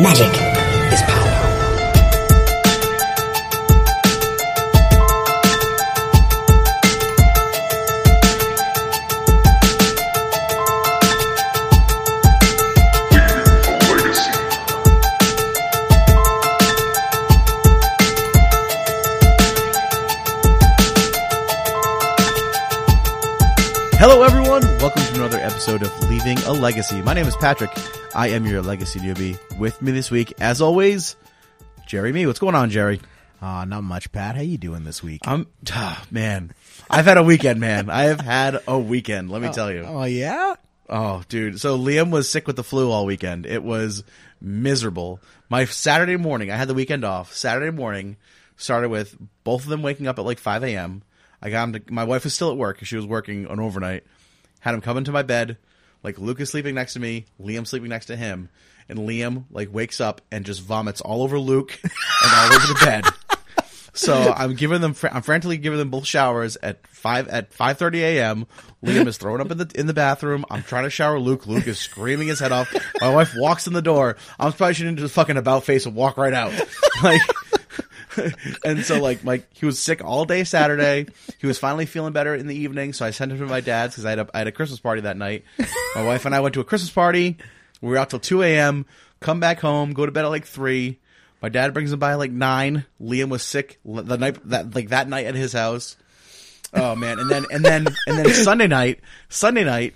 Magic is power. Hello, everyone. Welcome to another episode of Leaving a Legacy. My name is Patrick. I am your legacy newbie. With me this week, as always, Jerry Me. What's going on, Jerry? Uh, not much, Pat. How you doing this week? I'm, ah, man, I've had a weekend, man. I have had a weekend. Let me tell you. oh yeah. Oh, dude. So Liam was sick with the flu all weekend. It was miserable. My Saturday morning, I had the weekend off. Saturday morning started with both of them waking up at like 5 a.m. I got him to, my wife was still at work. she was working an overnight. Had him come into my bed, like Luke is sleeping next to me, Liam sleeping next to him, and Liam like wakes up and just vomits all over Luke and all over the bed. So I'm giving them, I'm frantically giving them both showers at five at five thirty a.m. Liam is thrown up in the in the bathroom. I'm trying to shower Luke. Luke is screaming his head off. My wife walks in the door. I'm probably into the fucking about face and walk right out. Like, and so like like he was sick all day Saturday. He was finally feeling better in the evening. So I sent him to my dad's because I had a I had a Christmas party that night. My wife and I went to a Christmas party. We were out till two a.m. Come back home. Go to bed at like three. My dad brings him by like nine. Liam was sick the night that like that night at his house. Oh man, and then and then and then Sunday night, Sunday night,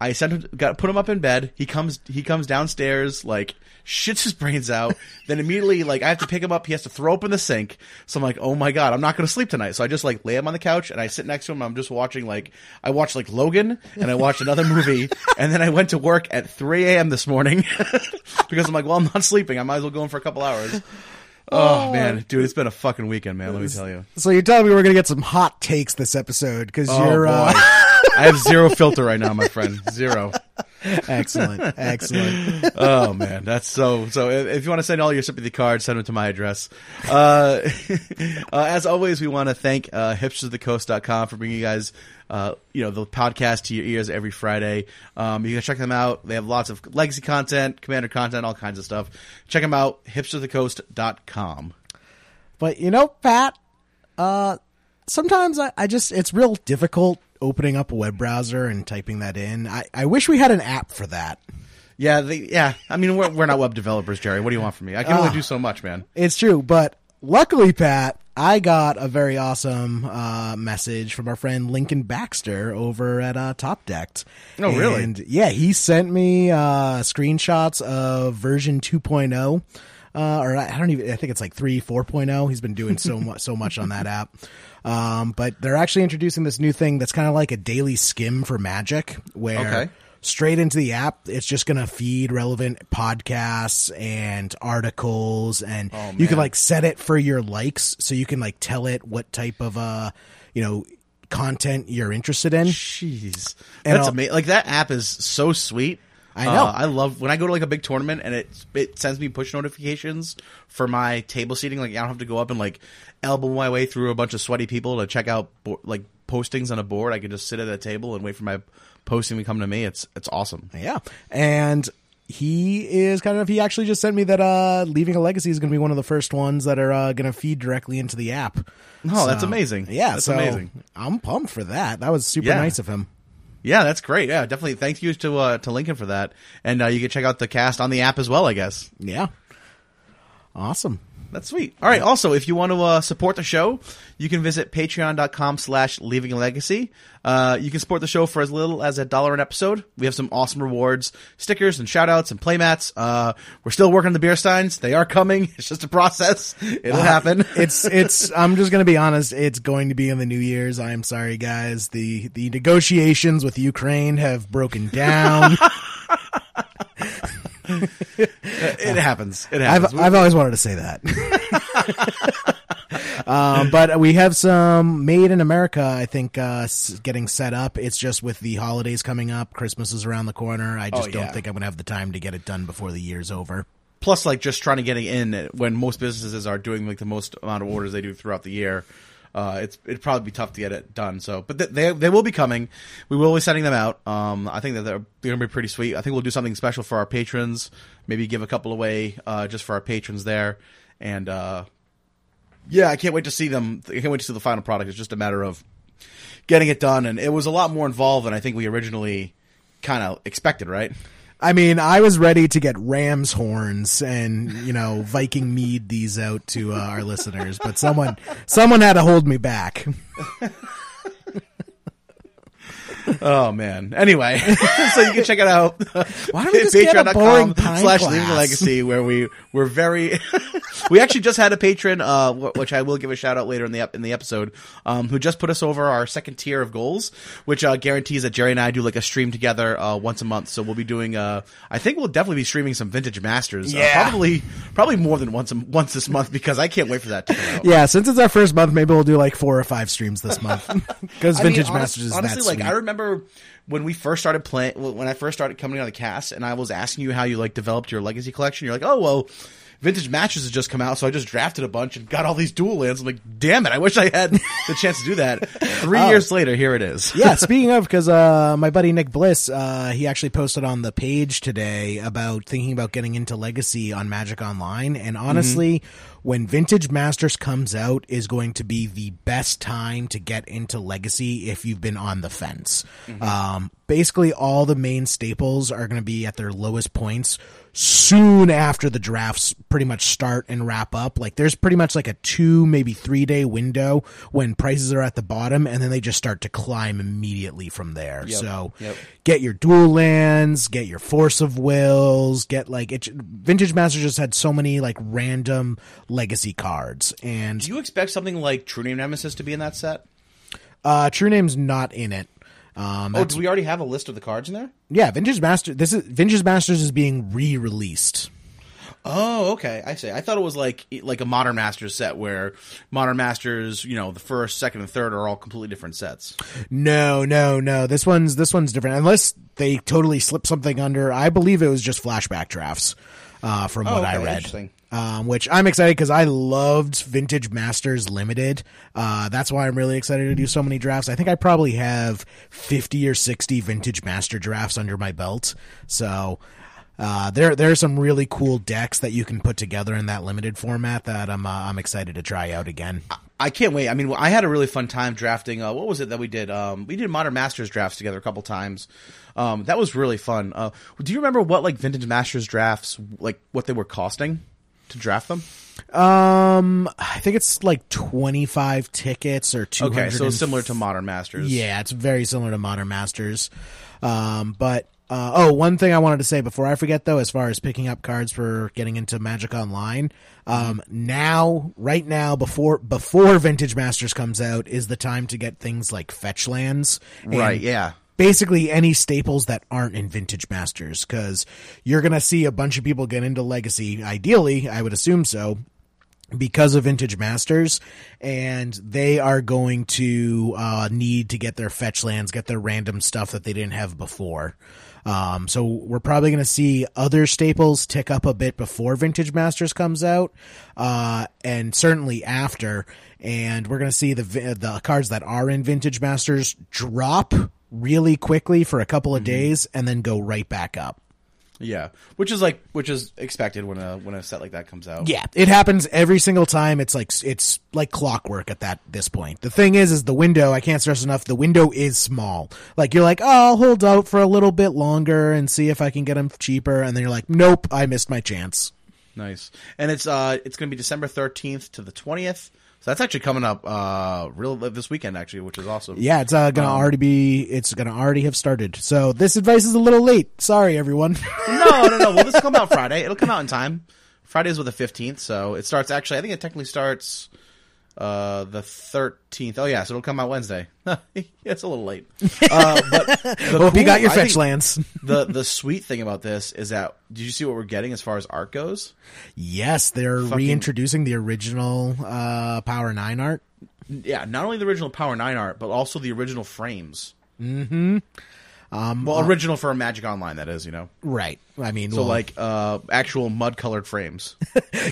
I sent him got put him up in bed. He comes he comes downstairs like shits his brains out. then immediately like I have to pick him up. He has to throw up in the sink. So I'm like, oh my god, I'm not going to sleep tonight. So I just like lay him on the couch and I sit next to him. I'm just watching like I watched like Logan and I watched another movie and then I went to work at 3 a.m. this morning because I'm like, well, I'm not sleeping. I might as well go in for a couple hours. Oh, man, dude, it's been a fucking weekend, man. Let me tell you. So you're telling me we're gonna get some hot takes this episode because Oh you're uh, I have zero filter right now, my friend. Zero. excellent, excellent. oh man, that's so. So if, you want to send all your sympathy cards, send them to my address. Uh, uh, as always, we want to thank uh, hipstersofthecoast.com for bringing you guys, uh, you know, the podcast to your ears every Friday. Um, you can check them out. They have lots of legacy content, commander content, all kinds of stuff. Check them out, hipstersofthecoast.com. But you know, Pat, uh, sometimes I, I just it's real difficult opening up a web browser and typing that in. I, I wish we had an app for that. Yeah, they, yeah. I mean, we're, we're not web developers, Jerry. What do you want from me? I can only do so much, man. It's true, but luckily, Pat, I got a very awesome uh, message from our friend Lincoln Baxter over at uh, Top Decked. Oh, really? And yeah, he sent me uh, screenshots of version 2.0. Uh, or I don't even. I think it's like three, 4.0. He's been doing so much, so much on that app. Um, but they're actually introducing this new thing that's kind of like a daily skim for Magic, where Okay. straight into the app. It's just going to feed relevant podcasts and articles, and you can like set it for your likes, so you can like tell it what type of uh, you know, content you're interested in. Jeez, And that's amazing. Like that app is so sweet. I know. Uh, I love when I go to like a big tournament and it it sends me push notifications for my table seating. Like I don't have to go up and like elbow my way through a bunch of sweaty people to check out bo- like postings on a board. I can just sit at a table and wait for my posting to come to me. It's it's awesome. Yeah, and he is kind of he actually just sent me that uh, leaving a legacy is going to be one of the first ones that are uh, going to feed directly into the app. Oh, that's amazing. Yeah, That's so amazing. I'm pumped for that. That was super Yeah. nice of him. Yeah, that's great. Yeah, definitely. Thank you to uh, to Lincoln for that. And uh, you can check out the cast on the app as well. I guess. Yeah, awesome. That's sweet. All right. Also, if you want to uh, support the show, you can visit patreon.com slash leaving a legacy. Uh, you can support the show for as little as a dollar an episode. We have some awesome rewards, stickers and shout outs and playmats. Uh, we're still working on the beer steins. They are coming. It's just a process. It'll happen. it's it's i'm just gonna be honest it's going to be in the new year's i'm sorry guys the the negotiations with ukraine have broken down it happens. It happens. I've, I've always wanted to say that um, but we have some made in america i think uh, getting set up it's just with the holidays coming up christmas is around the corner i just Oh, don't think i'm gonna have the time to get it done before the year's over Plus, like just trying to get it in when most businesses are doing like the most amount of orders they do throughout the year. Uh, it's it'd probably be tough to get it done. So, but th- they they will be coming. We will be sending them out. Um, I think that they're, they're gonna be pretty sweet. I think we'll do something special for our patrons. Maybe give a couple away uh, just for our patrons there. And uh, yeah, I can't wait to see them. I can't wait to see the final product. It's just a matter of getting it done, and it was a lot more involved than I think we originally kind of expected. Right? I mean, I was ready to get ram's horns and you know Viking mead these out to uh, our listeners, but someone someone had to hold me back. Oh man. Anyway, so you can check it out. Why don't we just get a boring pine slash class? Leaving Legacy, where we we're very. we actually just had a patron, uh, which I will give a shout out later in the in the episode, um, who just put us over our second tier of goals, which uh, guarantees that Jerry and I do like a stream together uh, once a month. So we'll be doing. Uh, I think we'll definitely be streaming some vintage masters. uh, Yeah. probably probably more than once a, once this month because I can't wait for that to come out. Yeah, since it's our first month, maybe we'll do like four or five streams this month because I mean, Vintage honest- Masters is honestly that like sweet. I remember when we first started playing when I first started coming on the cast and I was asking you how you like developed your legacy collection. You're like, oh well, Vintage Masters has just come out, so I just drafted a bunch and got all these dual lands. I'm like, damn it, I wish I had the chance to do that. Three years later, here it is. yeah, speaking of, because uh, my buddy Nick Bliss, uh, he actually posted on the page today about thinking about getting into Legacy on Magic Online. And honestly, when Vintage Masters comes out, is going to be the best time to get into Legacy if you've been on the fence. Um, basically, all the main staples are going to be at their lowest points soon after the drafts pretty much start and wrap up. Like there's pretty much like a two, maybe three day window when prices are at the bottom and then they just start to climb immediately from there. Yep. So Yep. get your dual lands, get your force of wills, get like it. Vintage Masters just had so many like random legacy cards and Do you expect something like True Name Nemesis to be in that set? uh True Name's not in it. Um, Oh, do we already have a list of the cards in there? yeah, Vintage Master. This is Vintage Masters is being re-released. Oh, okay. I see. I thought it was like like a Modern Masters set where Modern Masters, you know, the first, second, and third are all completely different sets. No, no, no. This one's this one's different. Unless they totally slip something under. I believe it was just flashback drafts, uh, from what I okay, read. Um, which I'm excited because I loved Vintage Masters Limited. Uh, that's why I'm really excited to do so many drafts. I think I probably have 50 or 60 Vintage Master drafts under my belt. So. Uh, there, there are some really cool decks that you can put together in that limited format that I'm, uh, I'm excited to try out again. I can't wait. I mean, I had a really fun time drafting. Uh, what was it that we did? Um, we did Modern Masters drafts together a couple times. Um, that was really fun. Uh, do you remember what like Vintage Masters drafts, like what they were costing to draft them? Um, I think it's like 25 tickets or 200. Okay, so similar to Modern Masters. Yeah, it's very similar to Modern Masters. Um, but uh, oh, one thing I wanted to say before I forget though, as far as picking up cards for getting into Magic Online, um, now, right now, before before Vintage Masters comes out, is the time to get things like fetch lands. and Right. Yeah. Basically any staples that aren't in vintage masters because you're gonna see a bunch of people get into legacy. Ideally i would assume so because of vintage masters and they are going to uh, need to get their fetch lands get their random stuff that they didn't have before. Um, so we're probably going to see other staples tick up a bit before vintage masters comes out uh, and certainly after. And we're going to see the the cards that are in vintage masters drop really quickly for a couple of days and then go right back up Yeah. Which is like which is expected when a when a set like that comes out. Yeah, it happens every single time. It's like it's like clockwork at that this point. The thing is, is the window. I can't stress enough. The window is small. Like you're like, oh, I'll hold out for a little bit longer and see if I can get them cheaper, and then you're like, nope, I missed my chance. Nice. And it's uh it's going to be December 13th to the 20th. So that's actually coming up uh real this weekend actually, which is awesome. Yeah, it's uh, gonna already be. It's gonna already have started. So this advice is a little late. Sorry, everyone. no, no, no. Well, this will come out Friday. It'll come out in time. Friday's with the 15th, so it starts actually I think it technically starts uh the 13th. Oh yeah, so it'll come out Wednesday. it's a little late. Uh but Hope you got your I fetch lands. The the sweet thing about this is that did you see what we're getting as far as art goes? yes, they're Fucking- reintroducing the original uh, Power Nine art. Yeah, not only the original Power 9 art, but also the original frames. Mm-hmm. Um, well, original for a Magic Online, that is, you know. Right. I mean, So, well, like, uh, actual mud colored frames.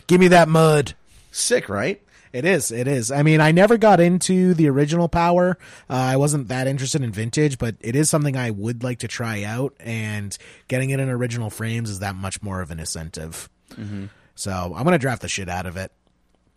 give me that mud. Sick, right? It is. It is. I mean, I never got into the original power. Uh, I wasn't that interested in vintage, but it is something I would like to try out. And getting it in original frames is that much more of an incentive. So I'm gonna draft the shit out of it.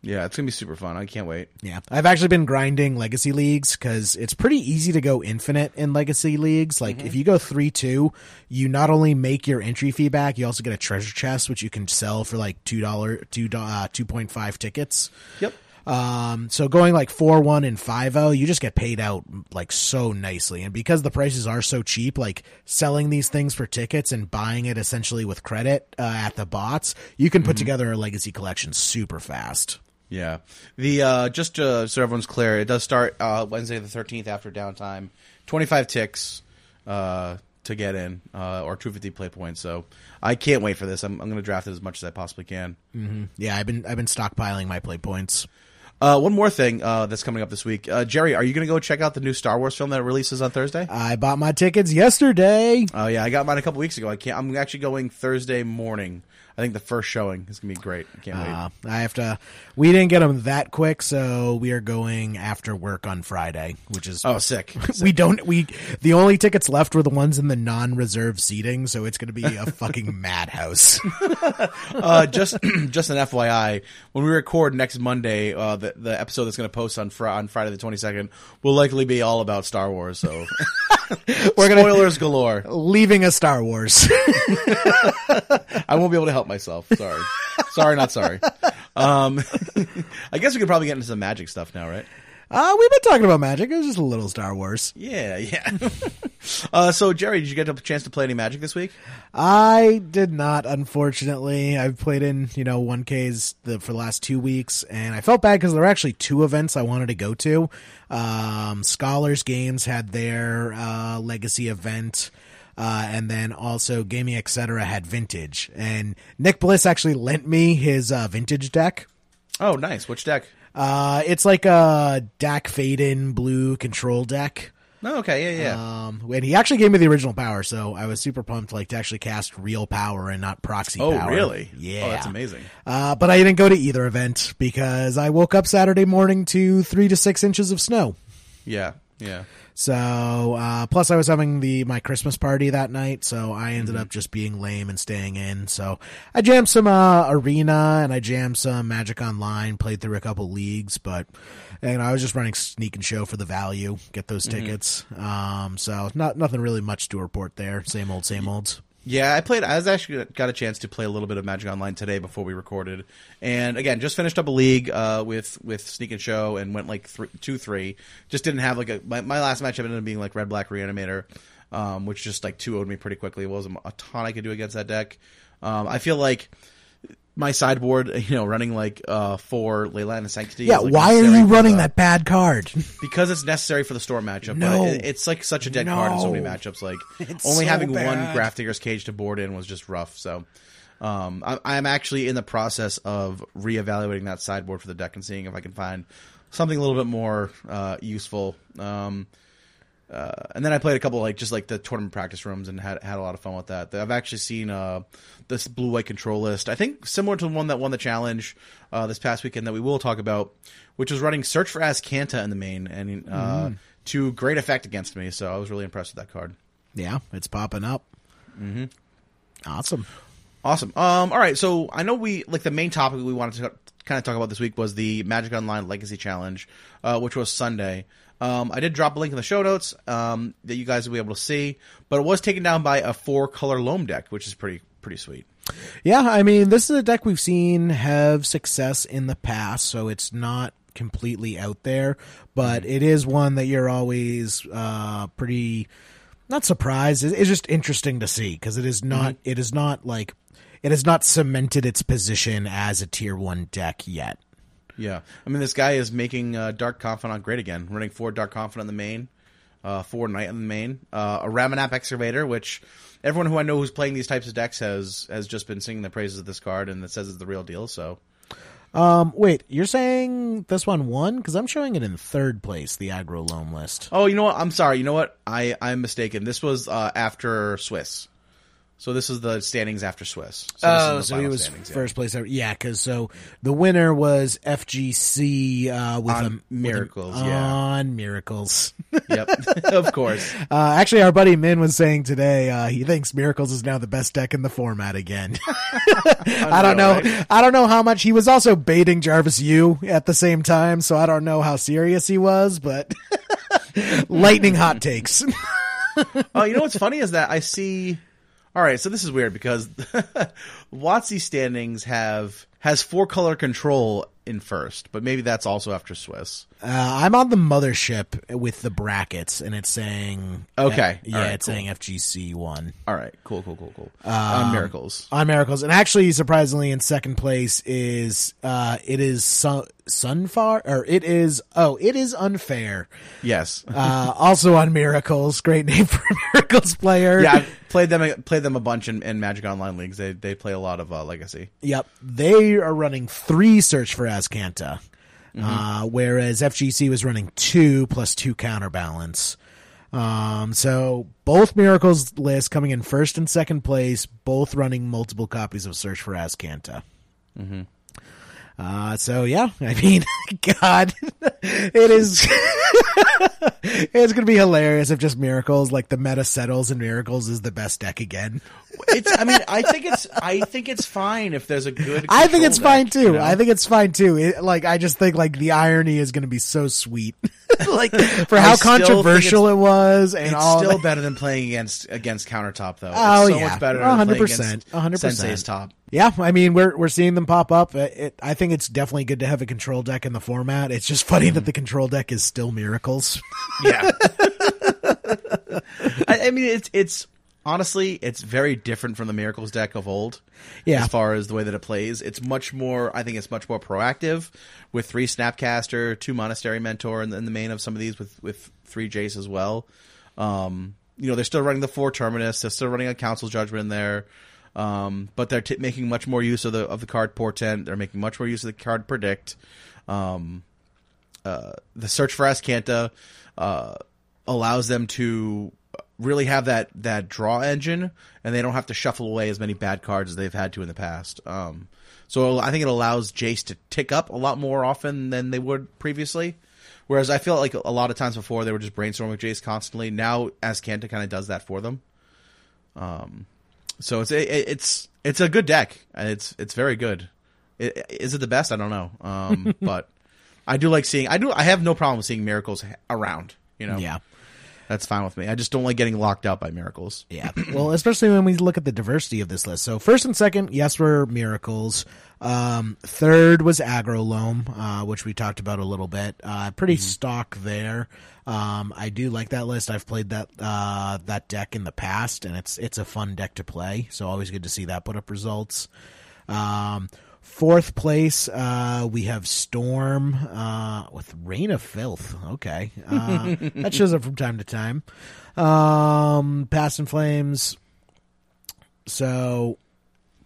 Yeah, it's gonna be super fun. I can't wait. Yeah, I've actually been grinding legacy leagues because it's pretty easy to go infinite in legacy leagues. Like if you go three two, you not only make your entry fee back, you also get a treasure chest which you can sell for like two dollar two uh, two point five tickets. Yep. Um, so going like four one and five zero, you just get paid out like so nicely, and because the prices are so cheap, like selling these things for tickets and buying it essentially with credit uh, at the bots, you can put together a legacy collection super fast. Yeah. The uh just uh, so everyone's clear, it does start uh Wednesday the 13th after downtime. 25 ticks uh to get in uh or 250 play points. So I can't wait for this. I'm I'm going to draft it as much as I possibly can. Yeah, I've been I've been stockpiling my play points. Uh one more thing uh that's coming up this week. Uh Jerry, are you going to go check out the new Star Wars film that releases on Thursday? I bought my tickets yesterday. Oh yeah, I got mine a couple weeks ago. I can't I'm actually going Thursday morning. I think the first showing is going to be great. I can't wait. Uh, I have to. We didn't get them that quick, so we are going after work on Friday, which is Oh, sick. we don't we the only tickets left were the ones in the non-reserve seating, so it's going to be a fucking madhouse. uh, just just an FYI, when we record next Monday, uh, the the episode that's going to post on fr- on Friday the twenty second will likely be all about Star Wars. So We're gonna spoilers galore. leaving a Star Wars. I won't be able to help myself. Sorry, sorry, not sorry. Um, I guess we could probably get into some magic stuff now, right? uh, we've been talking about magic. It was just a little Star Wars. Yeah, yeah. uh, so Jerry, did you get a chance to play any magic this week? I did not, unfortunately. I've played in, you know, 1Ks the, for the last two weeks, and I felt bad because there were actually two events I wanted to go to. Um, Scholars Games had their uh, legacy event. Uh, and then also Gaming Etc. had Vintage. And Nick Bliss actually lent me his uh, Vintage deck. Oh, nice. Which deck? Uh, it's like a Dack Fayden blue control deck. Oh, okay, yeah, yeah. Um, and he actually gave me the original power, so I was super pumped, like to actually cast real power and not proxy oh, power. really? Yeah, Oh, that's amazing. Uh, but I didn't go to either event because I woke up Saturday morning to three to six inches of snow. Yeah, yeah. So, uh, plus I was having the my Christmas party that night, so I ended Mm-hmm. up just being lame and staying in. So I jammed some uh, arena and I jammed some Magic Online, played through a couple leagues, but and I was just running sneak and show for the value, get those Mm-hmm. tickets. Um, so not nothing really much to report there. Same old, same old. Yeah, I played. I was actually got a chance to play a little bit of Magic Online today before we recorded, and again, just finished up a league uh, with with Sneak and Show and went like two three. Just didn't have like a my, my last match ended up being like Red Black Reanimator, um, which just like two owed me pretty quickly. It wasn't a ton I could do against that deck. Um, I feel like my sideboard, you know, running like uh, for Leyline of Sanctity. Yeah, like, why are you running the- that bad card? because it's necessary for the store matchup. No. but it, it's like such a dead card in so many matchups. Like It's only so having one bad. Grafdigger's Cage to board in was just rough. So um, I, I'm actually in the process of reevaluating that sideboard for the deck and seeing if I can find something a little bit more uh, useful. Um, uh, and then I played a couple like just like the tournament practice rooms and had had a lot of fun with that. I've actually seen uh, this blue white control list. I think similar to the one that won the challenge uh, this past weekend that we will talk about, which was running Search for Azcanta in the main and uh, to great effect against me. So I was really impressed with that card. yeah, it's popping up. Mm-hmm. Awesome. Awesome. Um, all right. So I know we like the main topic we wanted to kind of talk about this week was the Magic Online Legacy Challenge, uh, which was Sunday. Um, I did drop a link in the show notes um, that you guys will be able to see, but it was taken down by a four color loam deck, which is pretty pretty sweet. Yeah, I mean, this is a deck we've seen have success in the past, so it's not completely out there, but it is one that you're always uh, pretty not surprised. It's just interesting to see because it is not. it is not like it has not cemented its position as a tier one deck yet. Yeah, I mean this guy is making uh, Dark Confidant great again, running four Dark Confidant in the main, uh, four Knight in the main, uh, a Ramunap Excavator, which everyone who I know who's playing these types of decks has has just been singing the praises of this card and it says it's the real deal. So Um, wait, you're saying this one won because I'm showing it in third place, the aggro loam list. Oh, you know what? I'm sorry. You know what? I I'm mistaken. This was uh, after Swiss. So this is the standings after Swiss. So Oh, so he was standings, yeah. first place. Ever. Yeah, because so the winner was FGC uh, with On a with a- Miracles, yeah. on miracles. Yep, of course. Uh, actually, our buddy Min was saying today uh, he thinks miracles is now the best deck in the format again. I don't know. right? I don't know how much he was also baiting Jarvis Yu at the same time, so I don't know how serious he was, but lightning hot takes. Oh, you know what's funny is that I see. All right, so this is weird because Watsy standings have has four color control in first, but maybe that's also after Swiss. Uh, I'm on the mothership with the brackets, and it's saying Okay. yeah, right, it's cool. saying FGC one. All right, cool, cool, cool, cool. Um, On miracles. on miracles and actually surprisingly in second place is uh it is sun sunfar or it is oh it is unfair Yes. uh also on miracles great name for a miracles player yeah, I've played them played them a bunch in, in Magic Online leagues. They they play a lot of uh, Legacy. yep. They are running three search for Azcanta uh whereas fgc was running two plus two counterbalance. Um so both miracles lists coming in first and second place both running multiple copies of search for Azcanta Uh, so yeah, I mean, God, it is, it's gonna be hilarious if just miracles, like the meta settles and miracles is the best deck again. It's. I mean, I think it's. I think it's fine if there's a good. I think it's fine too. you know? I think it's fine too. It, like, I just think like the irony is gonna be so sweet, like for how controversial it was and It's all. still that. better than playing against against countertop though. Oh, it's so yeah. much better One hundred percent, hundred percent. Sensei's top. Yeah, I mean we're we're seeing them pop up. It, it, I think it's definitely good to have a control deck in the format. It's just funny that the control deck is still miracles. Yeah. I, I mean, it's it's honestly it's very different from the Miracles deck of old. Yeah. As far as the way that it plays, it's much more. I think it's much more proactive with three Snapcaster, two Monastery Mentor, and then the main of some of these with with three Jace as well. Um, you know, they're still running the four Terminus. They're still running a Council Judgment in there. Um, but they're t- making much more use of the of the card Portent. They're making much more use of the card Predict. Um, uh, the search for Azcanta uh, allows them to really have that that draw engine, and they don't have to shuffle away as many bad cards as they've had to in the past. Um, so I think it allows Jace to tick up a lot more often than they would previously. Whereas I feel like a lot of times before they were just brainstorming with Jace constantly. Now Azcanta kind of does that for them. Um, so it's a, it's it's a good deck, and it's it's very good. I- Is it the best? I don't know. Um, but I do like seeing. I do. I have no problem seeing miracles around. You know. Yeah. That's fine with me. I just don't like getting locked out by miracles. Yeah. Well, especially when we look at the diversity of this list. So first and second, yes, were miracles. Um, third was Aggro Loam, uh, which we talked about a little bit. Uh, pretty stock there. Um, I do like that list. I've played that uh, that deck in the past, and it's it's a fun deck to play. So always good to see that put up results. Um, fourth place, uh, we have Storm uh, with Rain of Filth. Okay, uh, that shows up from time to time. Um, Past in Flames. So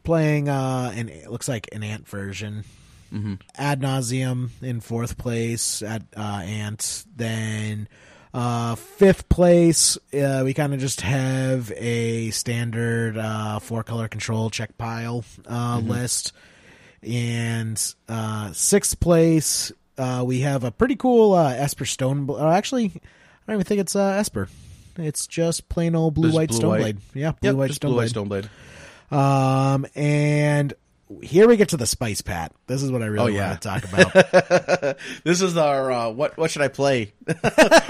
playing uh, an it looks like an Ant version. Ad Nauseam in fourth place at uh, Ant. Then uh, fifth place, uh, we kind of just have a standard uh, four color control Czech Pile uh, list. And uh, sixth place, uh, we have a pretty cool uh, Esper Stone. Uh, actually, I don't even think it's uh, Esper. It's just plain old blue white blue stone white. blade. Yeah, blue Yep, white just stone blue white blade. Stoneblade. Um, and here we get to the spice pat. This is what I really Oh, yeah. want to talk about. This is our uh, what? What should I play?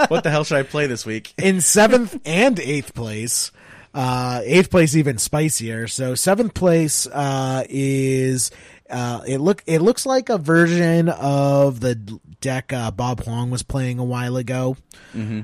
what the hell should I play this week? In seventh and eighth place, uh, eighth place even spicier. So seventh place uh, is uh, it look it looks like a version of the deck uh, Bob Huang was playing a while ago,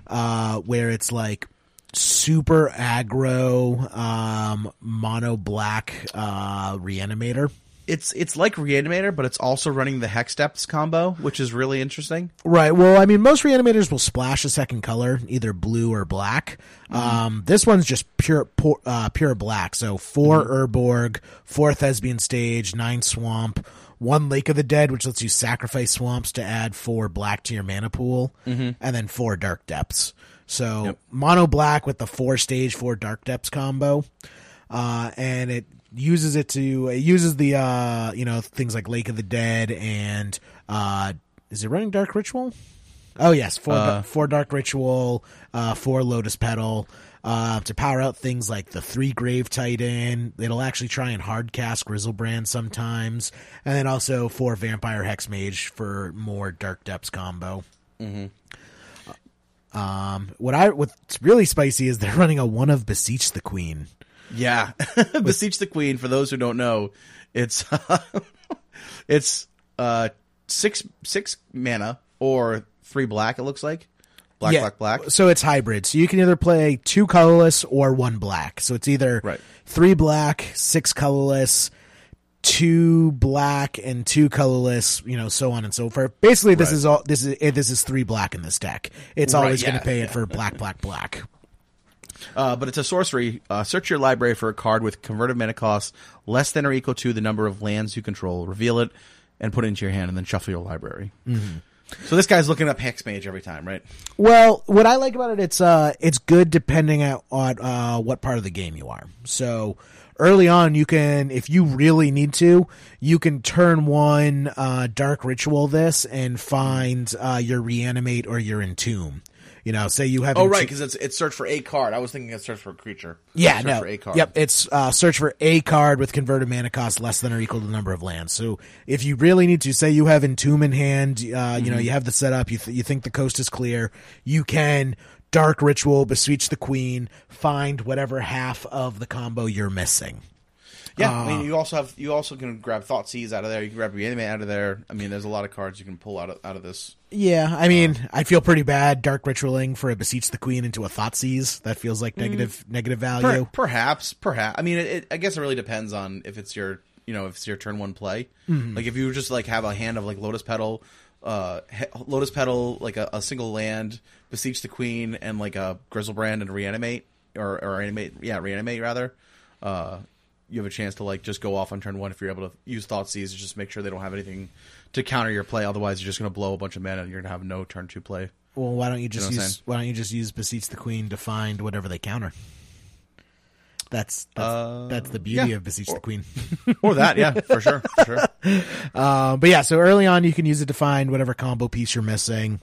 uh, where it's like super aggro um, mono black uh, reanimator. It's it's like Reanimator, but it's also running the Hex Depths combo, which is really interesting. Right. Well, I mean, most reanimators will splash a second color, either blue or black. Um, this one's just pure pu- uh, pure black. So 4 Urborg, four Thespian Stage, nine Swamp, one Lake of the Dead, which lets you sacrifice swamps to add four black to your mana pool, and then four Dark Depths. So mono black with the four stage, four Dark Depths combo. uh, and it uses it to it uses the uh, you know things like Lake of the Dead and uh, is it running Dark Ritual? Oh yes, for Uh, for Dark Ritual, uh, for Lotus Petal. Uh, to power out things like the three Grave Titan, it'll actually try and hard cast Griselbrand sometimes, and then also for Vampire Hex Mage for more Dark Depths combo. Um, what I what's really spicy is they're running a one of Beseech the Queen. Yeah, beseech the queen. For those who don't know, it's it's uh six six mana or three black. It looks like black, black, black. So it's hybrid. So you can either play two colorless or one black. So it's either Right. three black, six colorless, two black, and two colorless. You know, so on and so forth. Basically, this Right. is all. This is eh, this is three black in this deck. It's always going to pay yeah. it for black, black, black. Uh, but it's a sorcery. Uh, search your library for a card with converted mana cost less than or equal to the number of lands you control. Reveal it and put it into your hand, and then shuffle your library. Mm-hmm. So this guy's looking up Hex Mage every time, right? Well, what I like about it, it's uh, it's good depending on on, uh, what part of the game you are. So early on, you can, if you really need to, you can turn one uh, dark ritual this and find uh, your reanimate or your entomb. You know, say you have Oh, right, because it's it's search for a card. I was thinking it's search for a creature. Yeah, search no. for a card. Yep, it's uh, search for a card with converted mana cost less than or equal to the number of lands. So if you really need to, say you have Entomb in hand, uh, you Mm-hmm. know, you have the setup, you, th- you think the coast is clear, you can Dark Ritual, Beseech the Queen, find whatever half of the combo you're missing. Yeah, Uh, I mean, you also have you also can grab Thoughtseize out of there. You can grab Reanimate out of there. I mean, there's a lot of cards you can pull out of out of this. Yeah, I mean, I feel pretty bad Dark Ritualing for a Beseech the Queen into a thought Thoughtseize. That feels like negative negative negative value. perhaps, perhaps. I mean, it, it, I guess it really depends on if it's your you know if it's your turn one play. Mm-hmm. Like if you just like have a hand of like Lotus Petal, uh, Lotus Petal, like a, a single land, Beseech the Queen, and like a Griselbrand and Reanimate or or animate, yeah, Reanimate rather. Uh, you have a chance to like just go off on turn one if you're able to use Thoughtseize. Just make sure they don't have anything to counter your play. Otherwise, you're just going to blow a bunch of mana and you're going to have no turn two play. Well, why don't you just know use why don't you just use beseech the queen to find whatever they counter? That's that's, Uh, that's the beauty yeah. of beseech the queen. Or that, yeah, for sure, for sure. um, but yeah, so early on you can use it to find whatever combo piece you're missing.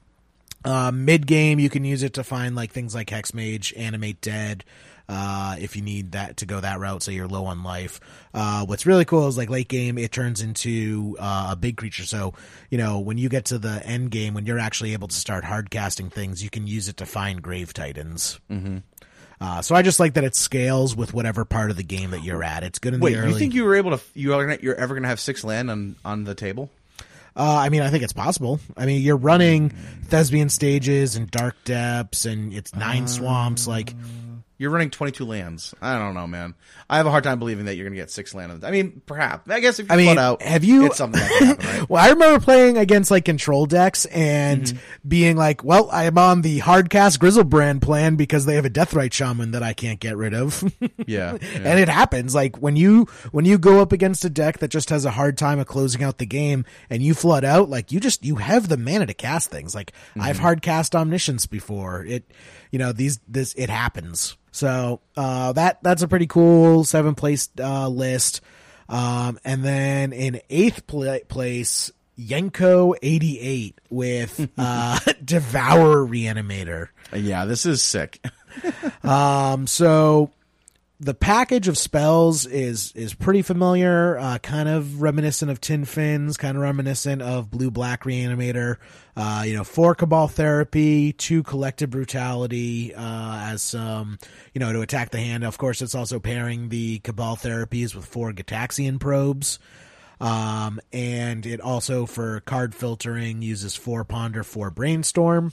Uh, Mid game you can use it to find like things like hex mage, animate dead. Uh, if you need that to go that route, say you're low on life. Uh, what's really cool is like late game, it turns into uh, a big creature. So, you know, when you get to the end game, when you're actually able to start hard casting things, you can use it to find grave titans. Mm-hmm. Uh, so I just like that it scales with whatever part of the game that you're at. It's good in Wait, the early. you think you were able to? You are gonna, you're ever going to have six land on on the table? Uh, I mean, I think it's possible. I mean, you're running thespian stages and dark depths, and it's nine swamps. Like, You're running 22 lands. I don't know, man. I have a hard time believing that you're going to get six land. on the- I mean, perhaps. I guess if you I mean, flood out, have you- It's something that can happen, right? well, I remember playing against like control decks and Mm-hmm. being like, "Well, I am on the hard hardcast Griselbrand plan because they have a Deathrite Shaman that I can't get rid of." Yeah, yeah. and it happens like when you when you go up against a deck that just has a hard time of closing out the game and you flood out like you just you have the mana to cast things like i've hard cast omniscience before it you know these this it happens so uh that that's a pretty cool seven place uh list um and then in eighth pla place Yenko 88 with uh Devour Reanimator. yeah, this is sick. Um, so the package of spells is is pretty familiar, uh, kind of reminiscent of Tin Fins, kind of reminiscent of Blue Black Reanimator. Uh, you know, four Cabal Therapy, two Collective Brutality, uh, as some, you know, to attack the hand. Of course, it's also pairing the Cabal Therapies with four Gitaxian Probes. Um, and it also, for card filtering, uses four Ponder, four Brainstorm.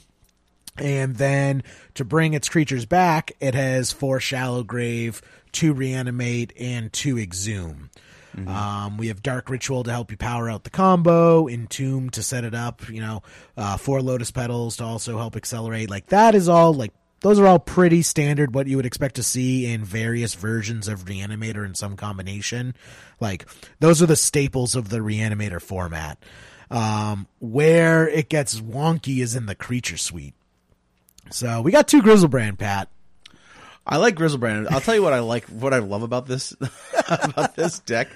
And then to bring its creatures back, it has four Shallow Grave, two Reanimate, and two Exhume. Um, we have Dark Ritual to help you power out the combo, Entomb to set it up, you know, uh, four Lotus Petals to also help accelerate. Like that is all like those are all pretty standard what you would expect to see in various versions of Reanimator in some combination. Like those are the staples of the Reanimator format. Um, where it gets wonky is in the creature suite. So we got two Griselbrand, Pat. I like Griselbrand. I'll tell you what I like. What I love about this about this deck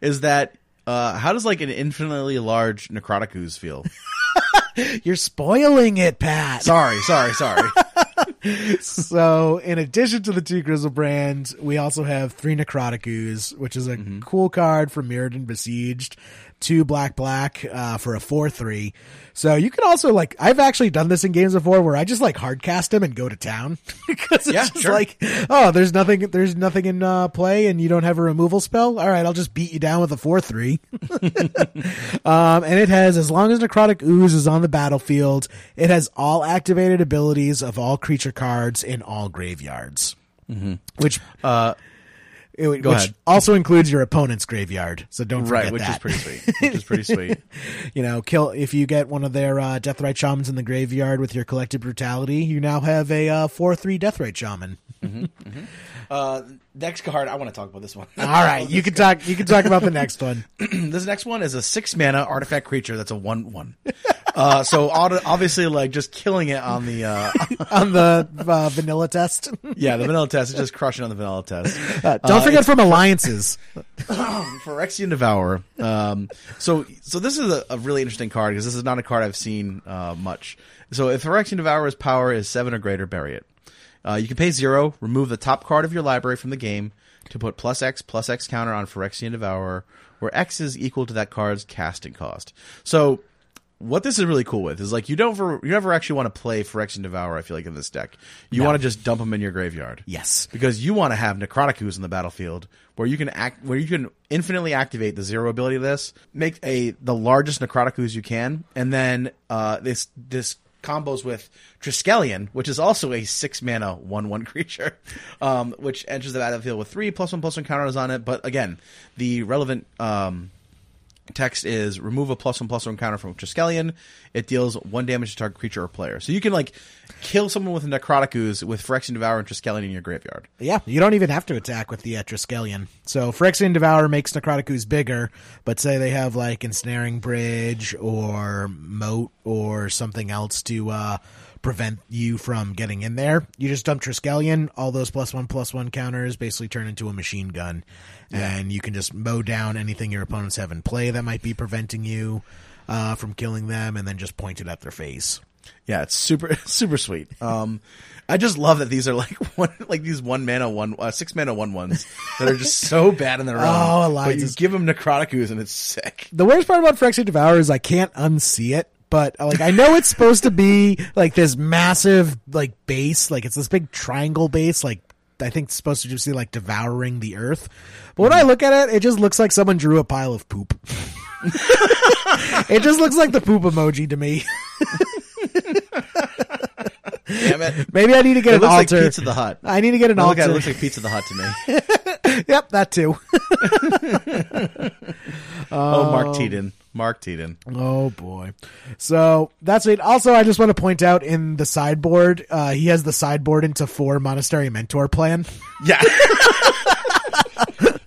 is that uh, how does like an infinitely large Necrotic Ooze feel? You're spoiling it, Pat. Sorry, sorry, sorry. so, in addition to the two Griselbrands, we also have three Necrotic Ooze, which is a cool card for Mirrodin Besieged. Two black black uh, for a four three. So you can also like I've actually done this in games before where I just like hard cast him and go to town because it's Yeah, just sure. like oh there's nothing there's nothing in uh, play and you don't have a removal spell. All right, I'll just beat you down with a four three. Um, and it has, as long as Necrotic Ooze is on the battlefield, it has all activated abilities of all creature cards in all graveyards. Mm-hmm. Which, Uh, it, which ahead. also includes your opponent's graveyard. So don't forget right, which that. is pretty sweet. Which is pretty sweet. you know, kill if you get one of their uh, Deathrite Shamans in the graveyard with your collective brutality, you now have a uh, four three Deathrite Shaman. Uh, next card, I want to talk about this one. All right, you can talk. You can talk about the next one. this next one is a six mana artifact creature that's a one one. Uh, so obviously, like just killing it on the uh, on the uh, vanilla test. yeah the vanilla test is just crushing on the vanilla test. Uh, don't forget from alliances. Phyrexian Devourer. Um, so, so this is a, a really interesting card because this is not a card I've seen uh, much. So, if Phyrexian Devourer's power is seven or greater, bury it. Uh, you can pay zero, remove the top card of your library from the game to put plus X plus X counter on Phyrexian Devourer, where X is equal to that card's casting cost. So, what this is really cool with is like you don't ever, you never actually want to play Phyrexian Devourer. I feel like in this deck, you want to just dump them in your graveyard Yes. because you want to have Necrotic Ooze on the battlefield where you can act where you can infinitely activate the zero ability of this, make a the largest Necrotic Ooze you can, and then uh, this this combos with Triskelion, which is also a six mana one one creature, um, which enters the battlefield with three plus one plus one counters on it. But again, the relevant um, text is remove a plus one plus one counter from Triskelion. It deals one damage to target creature or player. So you can like kill someone with a Necrotic Ooze with Phyrexian Devour and Triskelion in your graveyard. Yeah, you don't even have to attack with the uh, Triskelion. So Phyrexian Devour makes Necrotic Ooze bigger, but say they have like Ensnaring Bridge or Moat or something else to uh, prevent you from getting in there. You just dump Triskelion, all those plus one plus one counters basically turn into a machine gun. And you can just mow down anything your opponents have in play that might be preventing you uh, from killing them and then just point it at their face. Yeah, it's super super sweet. Um, I just love that these are like one like these one mana one uh, six mana one ones that are just so bad in their own. Oh, but you give them Necrotic Ooze and it's sick. the worst part about Phyrexian Devour is I can't unsee it. But uh, like I know it's supposed to be like this massive like base, like it's this big triangle base, like I think it's supposed to just be like devouring the earth. But when I look at it, it just looks like someone drew a pile of poop. it just looks like the poop emoji to me. Damn it! Maybe I need to get It an looks like altar. Pizza the Hut. I need to get an Look it, altar. it looks like Pizza the Hut to me. yep, that too. oh, Mark Tedin. Mark Tedin. Oh boy. So that's it. Also, I just want to point out in the sideboard, uh, he has the sideboard into four monastery mentor plan. Yeah.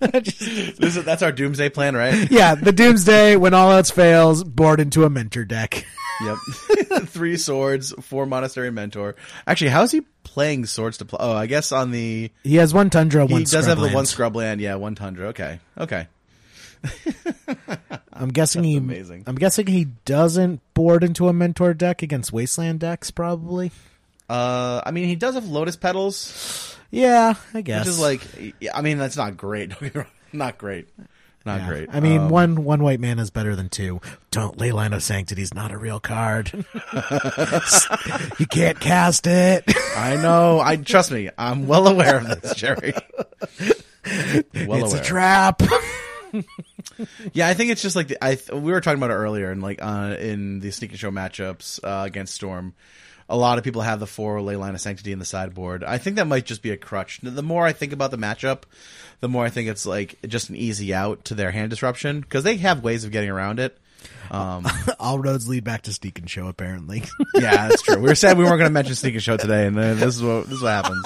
this is, that's our doomsday plan, right? yeah, the doomsday, when all else fails, board into a mentor deck. Yep. Three swords, four monastery mentor. Actually, how's he playing swords to play? Oh, I guess on the He has one tundra, he one does have the one scrubland. Yeah, one tundra. Okay, okay. I'm guessing he amazing. I'm guessing he doesn't board into a mentor deck against wasteland decks probably. Uh, I mean, he does have lotus petals, Yeah, I guess. which is like, I mean, that's not great. Don't get me wrong. Not great. Not Yeah. great. I mean, Um, one one white man is better than two. Don't Leyline of Sanctity is not a real card. you can't cast it. I know. I trust me. I'm well aware of this, Jerry. Well it's aware. a trap. Yeah, I think it's just like the, I. th- We were talking about it earlier, and like uh, in the sneak and show matchups uh, against Storm, a lot of people have the four Leyline of Sanctity in the sideboard. I think that might just be a crutch. The more I think about the matchup, the more I think it's like just an easy out to their hand disruption because they have ways of getting around it. Um, All roads lead back to Sneak and Show, apparently. yeah, that's true. We were said we weren't going to mention sneak and show today, and this is what this is what happens.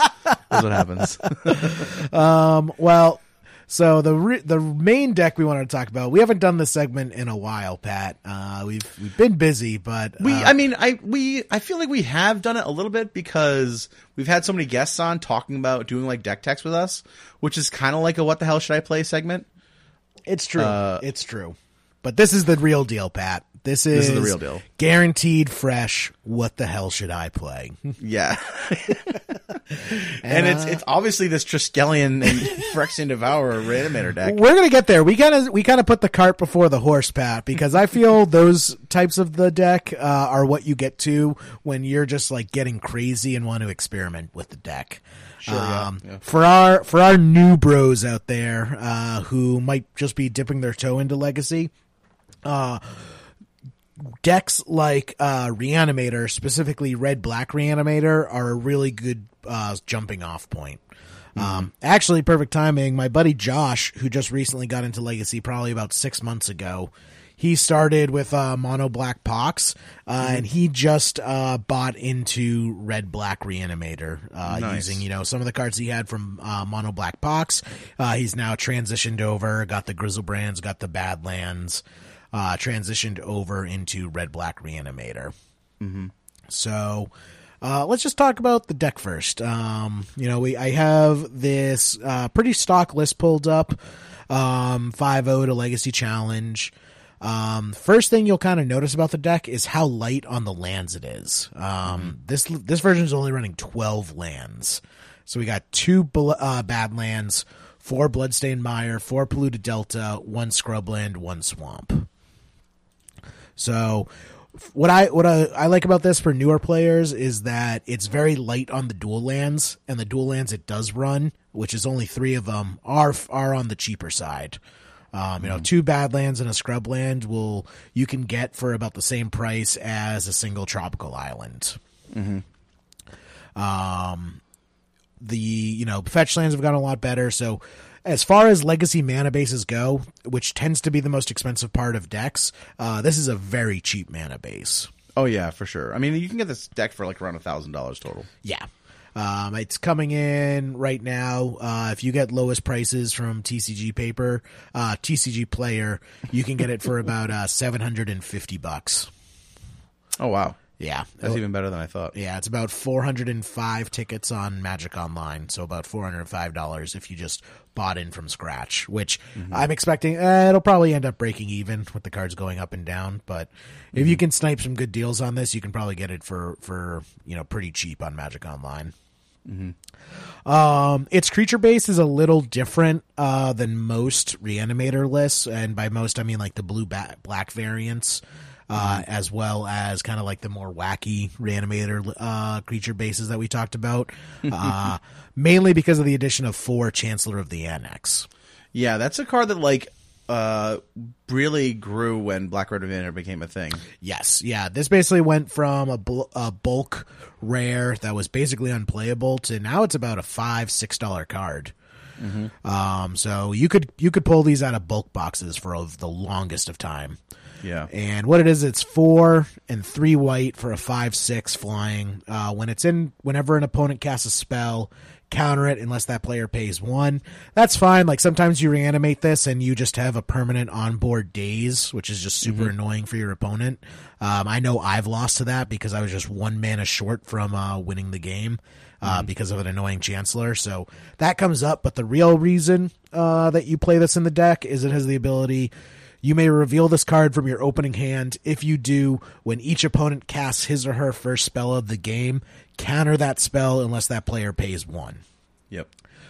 This is what happens. um, well, So the re- the main deck we wanted to talk about, we haven't done this segment in a while, Pat. Uh, we've we've been busy, but We, uh, I mean, I we I feel like we have done it a little bit because we've had so many guests on talking about doing like deck techs with us, which is kind of like a what the hell should I play segment. it's true. uh, it's true. But this is the real deal, Pat. This is, is the real deal. Guaranteed fresh. What the hell should I play? Yeah, and it's it's obviously this Triskelion and Phyrexian Devourer Reanimator deck. We're gonna get there. We kind of we kind of put the cart before the horse, Pat, because I feel those types of the deck uh, are what you get to when you're just like getting crazy and want to experiment with the deck. Sure, yeah, Um, yeah. For our for our new bros out there uh, who might just be dipping their toe into Legacy, uh, decks like uh, Reanimator, specifically Red Black Reanimator, are a really good uh, jumping off point. Um, actually, perfect timing. My buddy Josh, who just recently got into Legacy, probably about six months ago, he started with uh, Mono Black Pox, uh, and he just uh, bought into Red Black Reanimator uh, Nice. using you know some of the cards he had from uh, Mono Black Pox. Uh, he's now transitioned over, got the Griselbrands, got the Badlands, uh, transitioned over into Red Black Reanimator. So uh, let's just talk about the deck first. Um, you know, we I have this uh, pretty stock list pulled up. Um, 5-0 to Legacy Challenge. Um, first thing you'll kind of notice about the deck is how light on the lands it is. Um, this this version is only running 12 lands. So we got two bl- uh, Badlands, four Bloodstained Mire, four Polluted Delta, one Scrubland, one Swamp. So what I what I, I like about this for newer players is that it's very light on the dual lands, and the dual lands it does run, which is only three of them, are are on the cheaper side. Um, you know, two Badlands and a Scrubland will you can get for about the same price as a single tropical island. Um, the you know fetch lands have gotten a lot better. So as far as legacy mana bases go, which tends to be the most expensive part of decks, uh, this is a very cheap mana base. Oh yeah, for sure. I mean, you can get this deck for like around a thousand dollars total. Yeah. Um, it's coming in right now. Uh, if you get lowest prices from TCG paper, uh, TCG player, you can get it for about uh, seven hundred and fifty bucks. Oh wow, Yeah, that's even better than I thought. Yeah, it's about 405 tickets on Magic Online, so about $405 if you just bought in from scratch, which I'm expecting uh, it'll probably end up breaking even with the cards going up and down, but if you can snipe some good deals on this, you can probably get it for for, you know, pretty cheap on Magic Online. Um, its creature base is a little different uh, than most reanimator lists, and by most I mean like the blue ba- black variants, uh, as well as kind of like the more wacky reanimator uh, creature bases that we talked about. uh, mainly because of the addition of four Chancellor of the Annex. Yeah, that's a card that like uh really grew when Black Red Reanimator became a thing. Yes, yeah. This basically went from a, bul- a bulk rare that was basically unplayable to now it's about a five six dollar card. Um, so you could you could pull these out of bulk boxes for of the longest of time. Yeah. And what it is, it's four and three white for a five six flying. Uh, when it's in, whenever an opponent casts a spell, counter it unless that player pays one. That's fine. Like sometimes you reanimate this and you just have a permanent onboard daze, which is just super annoying for your opponent. Um, I know I've lost to that because I was just one mana short from uh, winning the game. Uh, because of an annoying chancellor, so that comes up. But the real reason uh, that you play this in the deck is it has the ability you may reveal this card from your opening hand. If you do, when each opponent casts his or her first spell of the game, counter that spell unless that player pays one. Yep.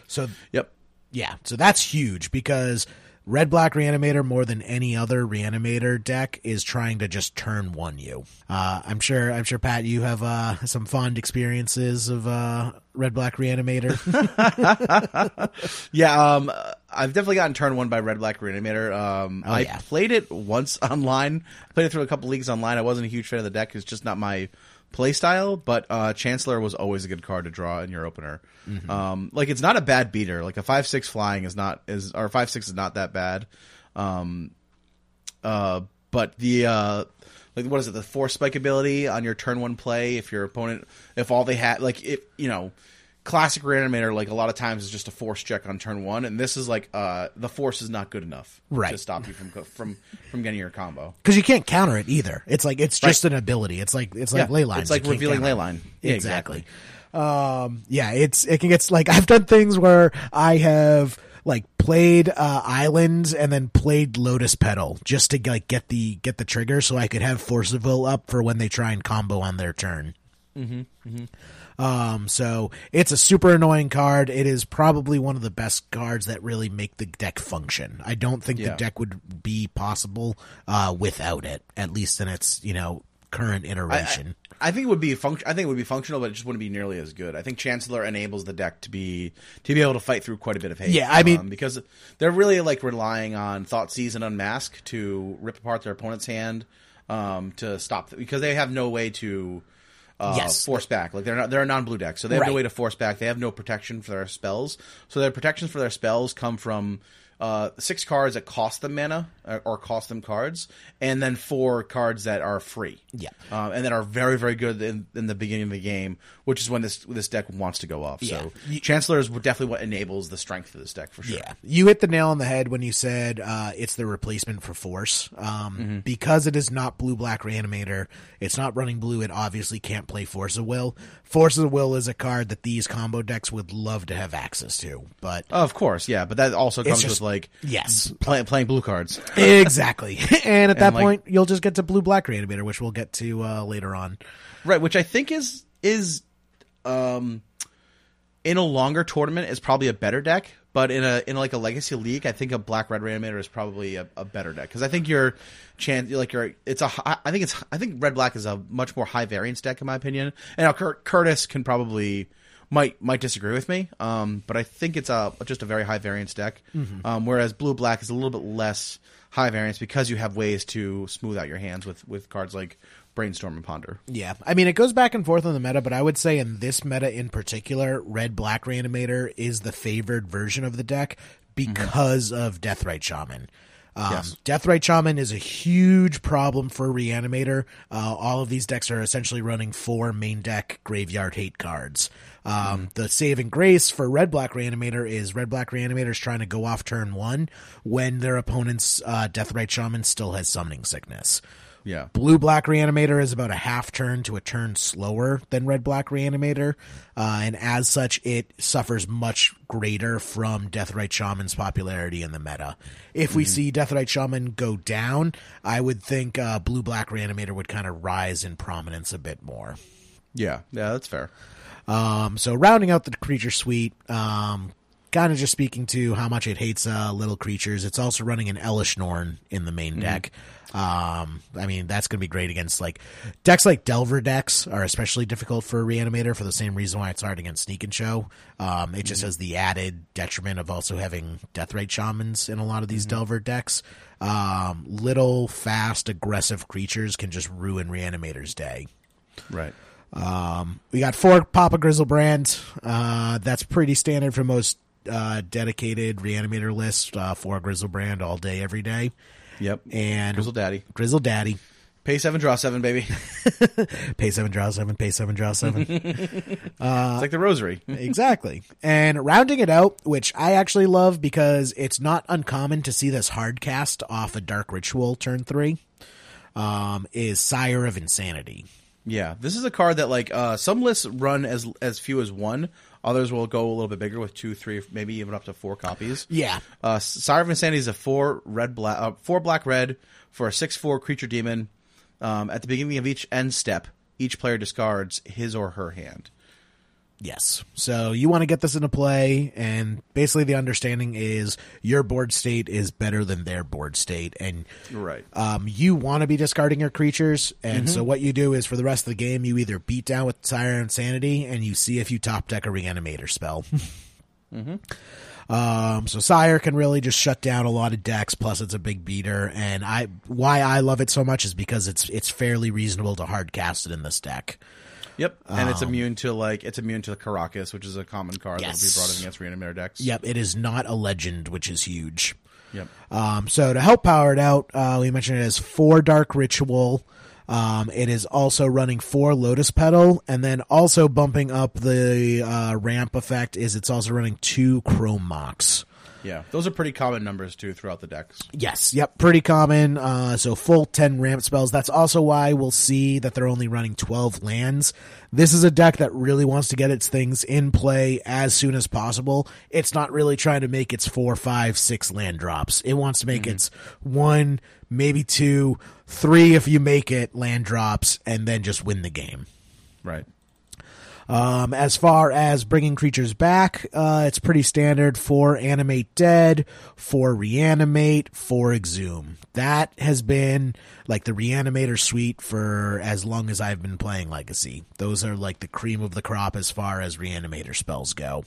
So, Yep. yeah, so that's huge because Red Black Reanimator, more than any other Reanimator deck, is trying to just turn one you. Uh, I'm sure, I'm sure, Pat, you have uh, some fond experiences of uh, Red Black Reanimator. Yeah, um, I've definitely gotten turned one by Red Black Reanimator. Um, I yeah. played it once online. Played it through a couple leagues online. I wasn't a huge fan of the deck. It's just not my play style. But uh, Chancellor was always a good card to draw in your opener. Um, like it's not a bad beater. Like a five six flying is not is or five six is not that bad. Um, uh, but the uh, like what is it? The force spike ability on your turn one play. If your opponent, if all they had, like if you know, classic reanimator, like a lot of times, is just a force check on turn one, and this is like uh, the force is not good enough Right. to stop you from from from getting your combo. because you can't counter it either. It's like it's just an ability. It's like it's like Yeah, leylines. It's like revealing leyline. Yeah, exactly. Um, yeah, it's it can get like I've done things where I have like played uh, islands and then played lotus petal just to like get the get the trigger so I could have force of will up for when they try and combo on their turn. Um, so it's a super annoying card. It is probably one of the best cards that really make the deck function. I don't think the deck would be possible uh, without it, at least in its you know current I, iteration. I think it would be func- I think it would be functional, but it just wouldn't be nearly as good. I think Chancellor enables the deck to be to be able to fight through quite a bit of hate. Yeah, I mean- um, because they're really like relying on Thoughtseize and Unmask to rip apart their opponent's hand um, to stop because they have no way to. Uh, Yes. force back. Like they're not they're a non blue deck, so they have no way to force back. They have no protection for their spells. So their protections for their spells come from uh, six cards that cost them mana or, or cost them cards, and then four cards that are free. Yeah. um, and that are very very good in, in the beginning of the game, which is when this this deck wants to go off. So Yeah. Chancellor is definitely what enables the strength of this deck for sure. Yeah, you hit the nail on the head when you said uh, it's the replacement for Force. Um, Mm-hmm. Because it is not blue black reanimator, it's not running blue. It obviously can't play Force of Will. Force of Will is a card that these combo decks would love to have access to, but Of course, yeah, but that also comes just- with like yes, play, playing blue cards. exactly. and at that like- point, you'll just get to blue black reanimator, which we'll get to uh, later on. Right, which I think is is um in a longer tournament is probably a better deck, but in a in like a legacy league, I think a black red reanimator is probably a, a better deck because I think your chance like your it's a hi- I think it's I think red black is a much more high variance deck in my opinion. And now Cur- Curtis can probably might might disagree with me, um, but I think it's a just a very high variance deck. Um, whereas blue black is a little bit less high variance because you have ways to smooth out your hands with with cards like brainstorm and ponder. Yeah, I mean it goes back and forth on the meta, but I would say in this meta in particular, red black reanimator is the favored version of the deck because of Deathrite Shaman. Um, Yes. Deathrite Shaman is a huge problem for Reanimator. Uh, all of these decks are essentially running four main deck graveyard hate cards. Um, The saving grace for Red Black Reanimator is Red Black Reanimator is trying to go off turn one when their opponent's uh, Deathrite Shaman still has summoning sickness. Yeah. Blue Black Reanimator is about a half turn to a turn slower than Red Black Reanimator, uh, and as such, it suffers much greater from Deathrite Shaman's popularity in the meta. If we see Deathrite Shaman go down, I would think uh, Blue Black Reanimator would kind of rise in prominence a bit more. Yeah, yeah, that's fair. Um, so rounding out the creature suite, um, kind of just speaking to how much it hates uh, little creatures. It's also running an Elesh Norn in the main deck. Um, I mean that's going to be great against like decks like Delver decks are especially difficult for a Reanimator for the same reason why it's hard against Sneak and Show. Um, it just has the added detriment of also having Deathrite Shamans in a lot of these Delver decks. Um, little fast aggressive creatures can just ruin Reanimator's day. Right. Um, we got four Papa Griselbrand. Uh, that's pretty standard for most uh, dedicated reanimator lists. Uh, four Griselbrand all day, every day. Yep. And Grizzle Daddy. Grizzle Daddy. Pay seven, draw seven, baby. Pay seven, draw seven. Pay seven, draw seven. it's like the rosary. exactly. And rounding it out, which I actually love because it's not uncommon to see this hard cast off a Dark Ritual turn three, um, is Sire of Insanity. Yeah, this is a card that like uh, some lists run as as few as one. Others will go a little bit bigger with two, three, maybe even up to four copies. Yeah. Uh, Sire of Insanity is a four red black, uh, four black red for a six four creature demon. Um, at the beginning of each end step, each player discards his or her hand. Yes. So you want to get this into play, and basically the understanding is your board state is better than their board state, and Right. um, you want to be discarding your creatures. And so what you do is for the rest of the game, you either beat down with Sire Insanity, and you see if you top deck a Reanimator spell. Um, so Sire can really just shut down a lot of decks. Plus, it's a big beater, and I why I love it so much is because it's it's fairly reasonable to hard cast it in this deck. Yep, and it's immune to like it's immune to Karakas, which is a common card that will be brought in against reanimator decks. Yep, it is not a legend, which is huge. Yep. Um, so to help power it out, uh, we mentioned it as four dark ritual. Um, it is also running four Lotus Petal, and then also bumping up the uh, ramp effect is it's also running two Chrome Mox. Yeah, those are pretty common numbers too throughout the decks. Yes, yep, pretty common. Uh, so full 10 ramp spells. That's also why we'll see that they're only running 12 lands. This is a deck that really wants to get its things in play as soon as possible. It's not really trying to make its four, five, six land drops. It wants to make Mm-hmm. its one, maybe two, three if you make it land drops, and then just win the game. Right. Um, as far as bringing creatures back, uh, it's pretty standard for animate dead, for reanimate, for exhume. That has been like the reanimator suite for as long as I've been playing Legacy. Those are like the cream of the crop as far as reanimator spells go.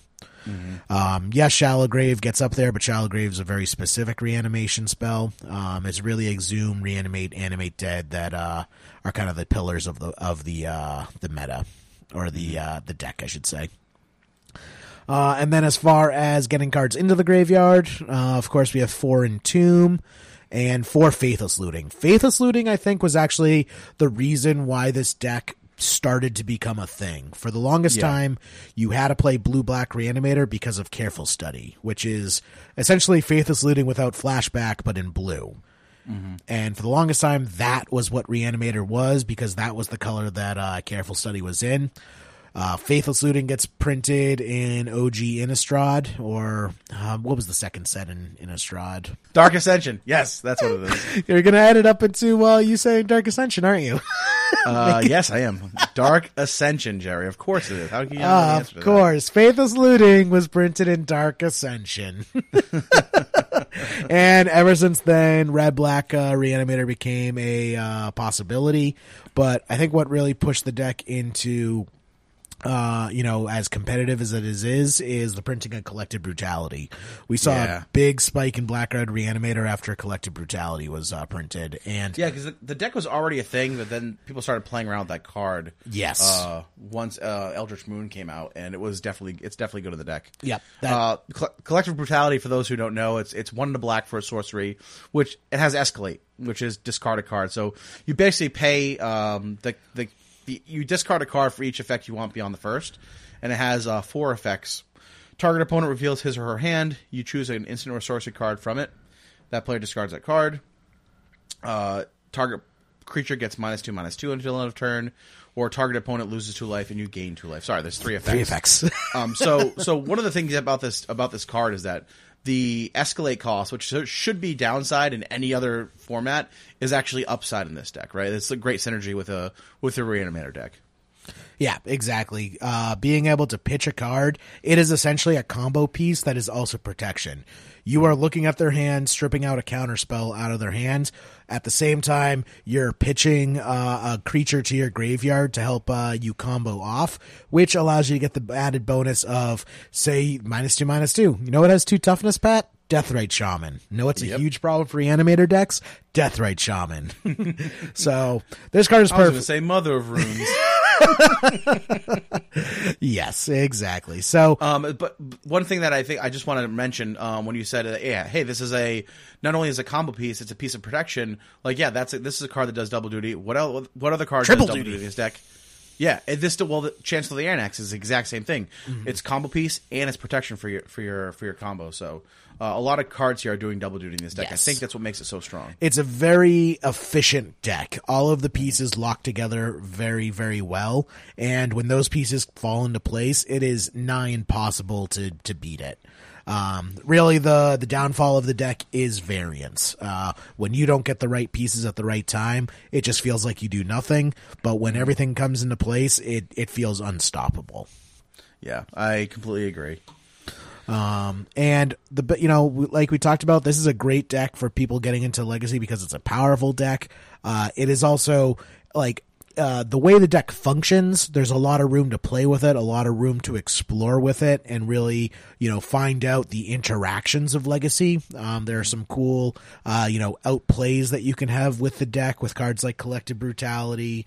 Um, yes, Shallow Grave gets up there, but Shallow Grave is a very specific reanimation spell. Um, it's really exhume, reanimate, animate dead that uh, are kind of the pillars of the of the uh, the meta or the uh, the deck, I should say. Uh, and then as far as getting cards into the graveyard, uh, of course we have four Entomb and four Faithless Looting. Faithless Looting, I think, was actually the reason why this deck started to become a thing. For the longest Yeah. time, you had to play Blue Black Reanimator because of Careful Study, which is essentially Faithless Looting without flashback, but in blue. And for the longest time, that was what Reanimator was because that was the color that uh, Careful Study was in. Uh, Faithless Looting gets printed in OG Innistrad, or um, what was the second set in Innistrad? Dark Ascension. Yes, that's what it is. You're going to add it up into uh, you saying Dark Ascension, aren't you? Uh, yes, I am. Dark Ascension, Jerry. Of course it is. How can you know of to that? course. Faithless Looting was printed in Dark Ascension. and ever since then, Red Black uh, Reanimator became a uh, possibility. But I think what really pushed the deck into, uh, you know, as competitive as it is, is, is the printing of Collective Brutality. We saw Yeah. a big spike in Black Red Reanimator after Collective Brutality was uh, printed. And Yeah, because the, the deck was already a thing, but then people started playing around with that card. Yes. Uh, once uh, Eldritch Moon came out, and it was definitely it's definitely good in the deck. Yep, that- uh, Col- Collective Brutality, for those who don't know, it's it's one to black for a sorcery, which it has Escalate, which is discard a card. So you basically pay um, the, the the you discard a card for each effect you want beyond the first, and it has uh, four effects. Target opponent reveals his or her hand. You choose an instant or sorcery card from it. That player discards that card. Uh, target creature gets minus two, minus two until end of turn, or target opponent loses two life and you gain two life. Sorry, there's three effects. three effects. um, so, so one of the things about this about this card is that the escalate cost, which should be downside in any other format, is actually upside in this deck. Right? It's a great synergy with a with a reanimator deck. Yeah, exactly. Uh, being able to pitch a card, it is essentially a combo piece that is also protection. You are looking at their hand, stripping out a counter spell out of their hand. At the same time, you're pitching uh, a creature to your graveyard to help uh, you combo off, which allows you to get the added bonus of, say, minus two, minus two. You know what has two toughness, Pat? Deathrite Shaman. Know it's a Yep. huge problem for reanimator decks? Deathrite Shaman. so this card is I was perfect. say Mother of Runes. Yes, exactly. So Um, but one thing that I think I just wanted to mention um, when you said, uh, yeah, hey, this is a not only is a combo piece, it's a piece of protection. Like, yeah, that's a, this is a card that does double duty. What else? What other card Triple does double duty. duty in this deck? Yeah, and this well, the Chancellor of the Annex is the exact same thing. Mm-hmm. It's combo piece and it's protection for your for your for your combo. So uh, a lot of cards here are doing double duty in this deck. I think that's what makes it so strong. it's a very efficient deck. All of the pieces lock together very, very well. And when those pieces fall into place, it is nigh impossible to, to beat it. Um, really, the, the downfall of the deck is variance. Uh, when you don't get the right pieces at the right time, it just feels like you do nothing. But when everything comes into place, it, it feels unstoppable. Yeah, I completely agree. Um, And the but, you know like we talked about, this is a great deck for people getting into Legacy because it's a powerful deck. Uh, it is also like uh, the way the deck functions. There's a lot of room to play with it, a lot of room to explore with it, and really you know find out the interactions of Legacy. Um, there are some cool uh, you know outplays that you can have with the deck with cards like Collective Brutality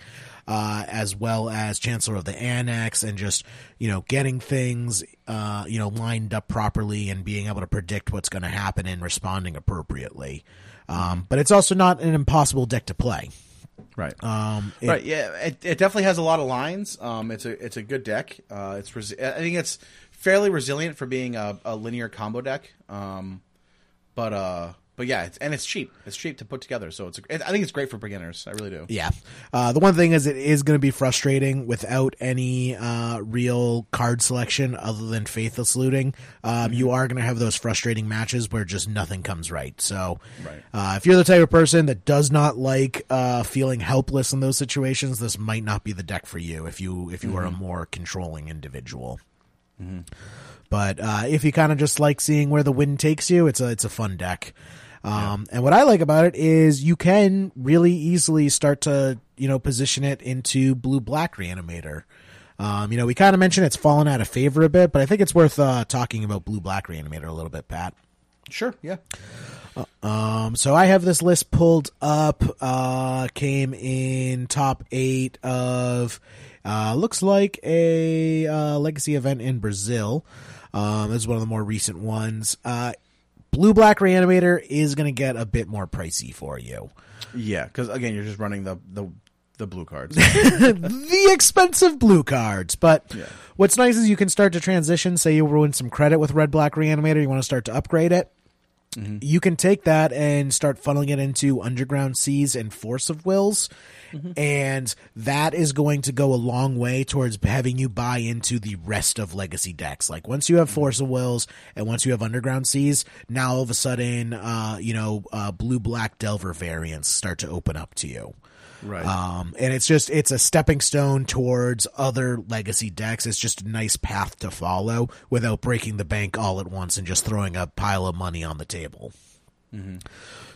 uh, as well as Chancellor of the Annex, and just you know getting things uh, you know lined up properly and being able to predict what's going to happen and responding appropriately. Um, but it's also not an impossible deck to play. Right. Um, it- right. Yeah. It, it definitely has a lot of lines. Um, it's a it's a good deck. Uh, it's resi- I think it's fairly resilient for being a, a linear combo deck. Um, but uh, but yeah, it's, and it's cheap. It's cheap to put together. So it's it, I think it's great for beginners. I really do. Yeah. Uh, the one thing is, it is going to be frustrating without any uh, real card selection other than Faithless Looting. Um, You are going to have those frustrating matches where just nothing comes right. So, Right. uh, if you're the type of person that does not like uh, feeling helpless in those situations, this might not be the deck for you. If you if you are a more controlling individual. But uh, if you kind of just like seeing where the wind takes you, it's a it's a fun deck. Um, And what I like about it is you can really easily start to you know position it into blue black reanimator. Um, you know, we kind of mentioned it's fallen out of favor a bit, but I think it's worth uh, talking about blue black reanimator a little bit, Pat. Sure. Yeah. Um, so I have this list pulled up. Uh, came in top eight of uh, looks like a uh, legacy event in Brazil. Um, this is one of the more recent ones. Uh, Blue Black Reanimator is going to get a bit more pricey for you. Yeah. Because again, you're just running the the the blue cards. the expensive blue cards. But Yeah. what's nice is you can start to transition. Say you ruin some credit with Red Black Reanimator, you want to start to upgrade it. You can take that and start funneling it into Underground Seas and Force of Wills. And that is going to go a long way towards having you buy into the rest of legacy decks. Like once you have Force of Wills and once you have Underground Seas, now all of a sudden, uh, you know, uh, blue black Delver variants start to open up to you. Right. Um, and it's just it's a stepping stone towards other legacy decks. It's just a nice path to follow without breaking the bank all at once and just throwing a pile of money on the table.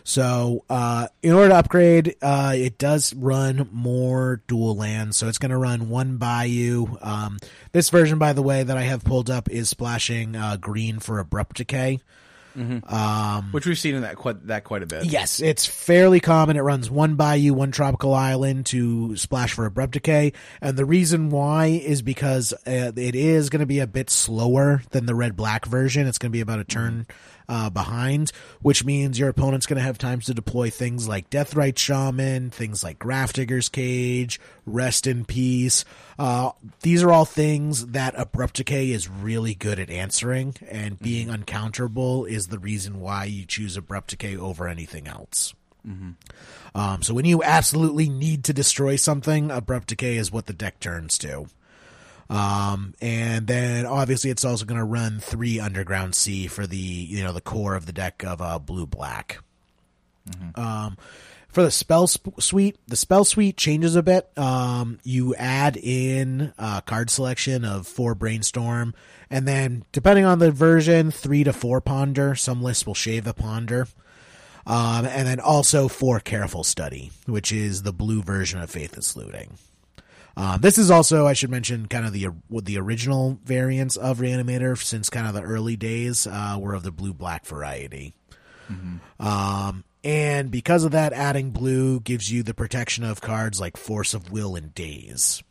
So, uh, in order to upgrade, uh, it does run more dual lands. So it's going to run one Bayou. Um, this version, by the way, that I have pulled up is splashing uh, green for abrupt decay. Which we've seen in that quite that quite a bit. Yes, it's fairly common. It runs one bayou, one tropical island to splash for abrupt decay, and the reason why is because uh, it is going to be a bit slower than the red black version. It's going to be about a turn uh, behind, which means your opponent's going to have times to deploy things like Deathrite Shaman, things like Grafdigger's Cage, Rest in Peace. Uh, these are all things that Abrupt Decay is really good at answering, and being uncounterable is the reason why you choose Abrupt Decay over anything else. Um, so when you absolutely need to destroy something, Abrupt Decay is what the deck turns to. Um, and then obviously it's also going to run three Underground Sea for the you know the core of the deck of uh, blue black. Um, for the spell sp- suite, the spell suite changes a bit. Um, you add in uh, card selection of four brainstorm, and then depending on the version, three to four ponder. Some lists will shave a ponder. Um, and then also for careful study, which is the blue version of Faithless Looting. Um, this is also, I should mention, kind of the the original variants of Reanimator since kind of the early days uh, were of the blue black variety. Um, and because of that, adding blue gives you the protection of cards like Force of Will and Daze.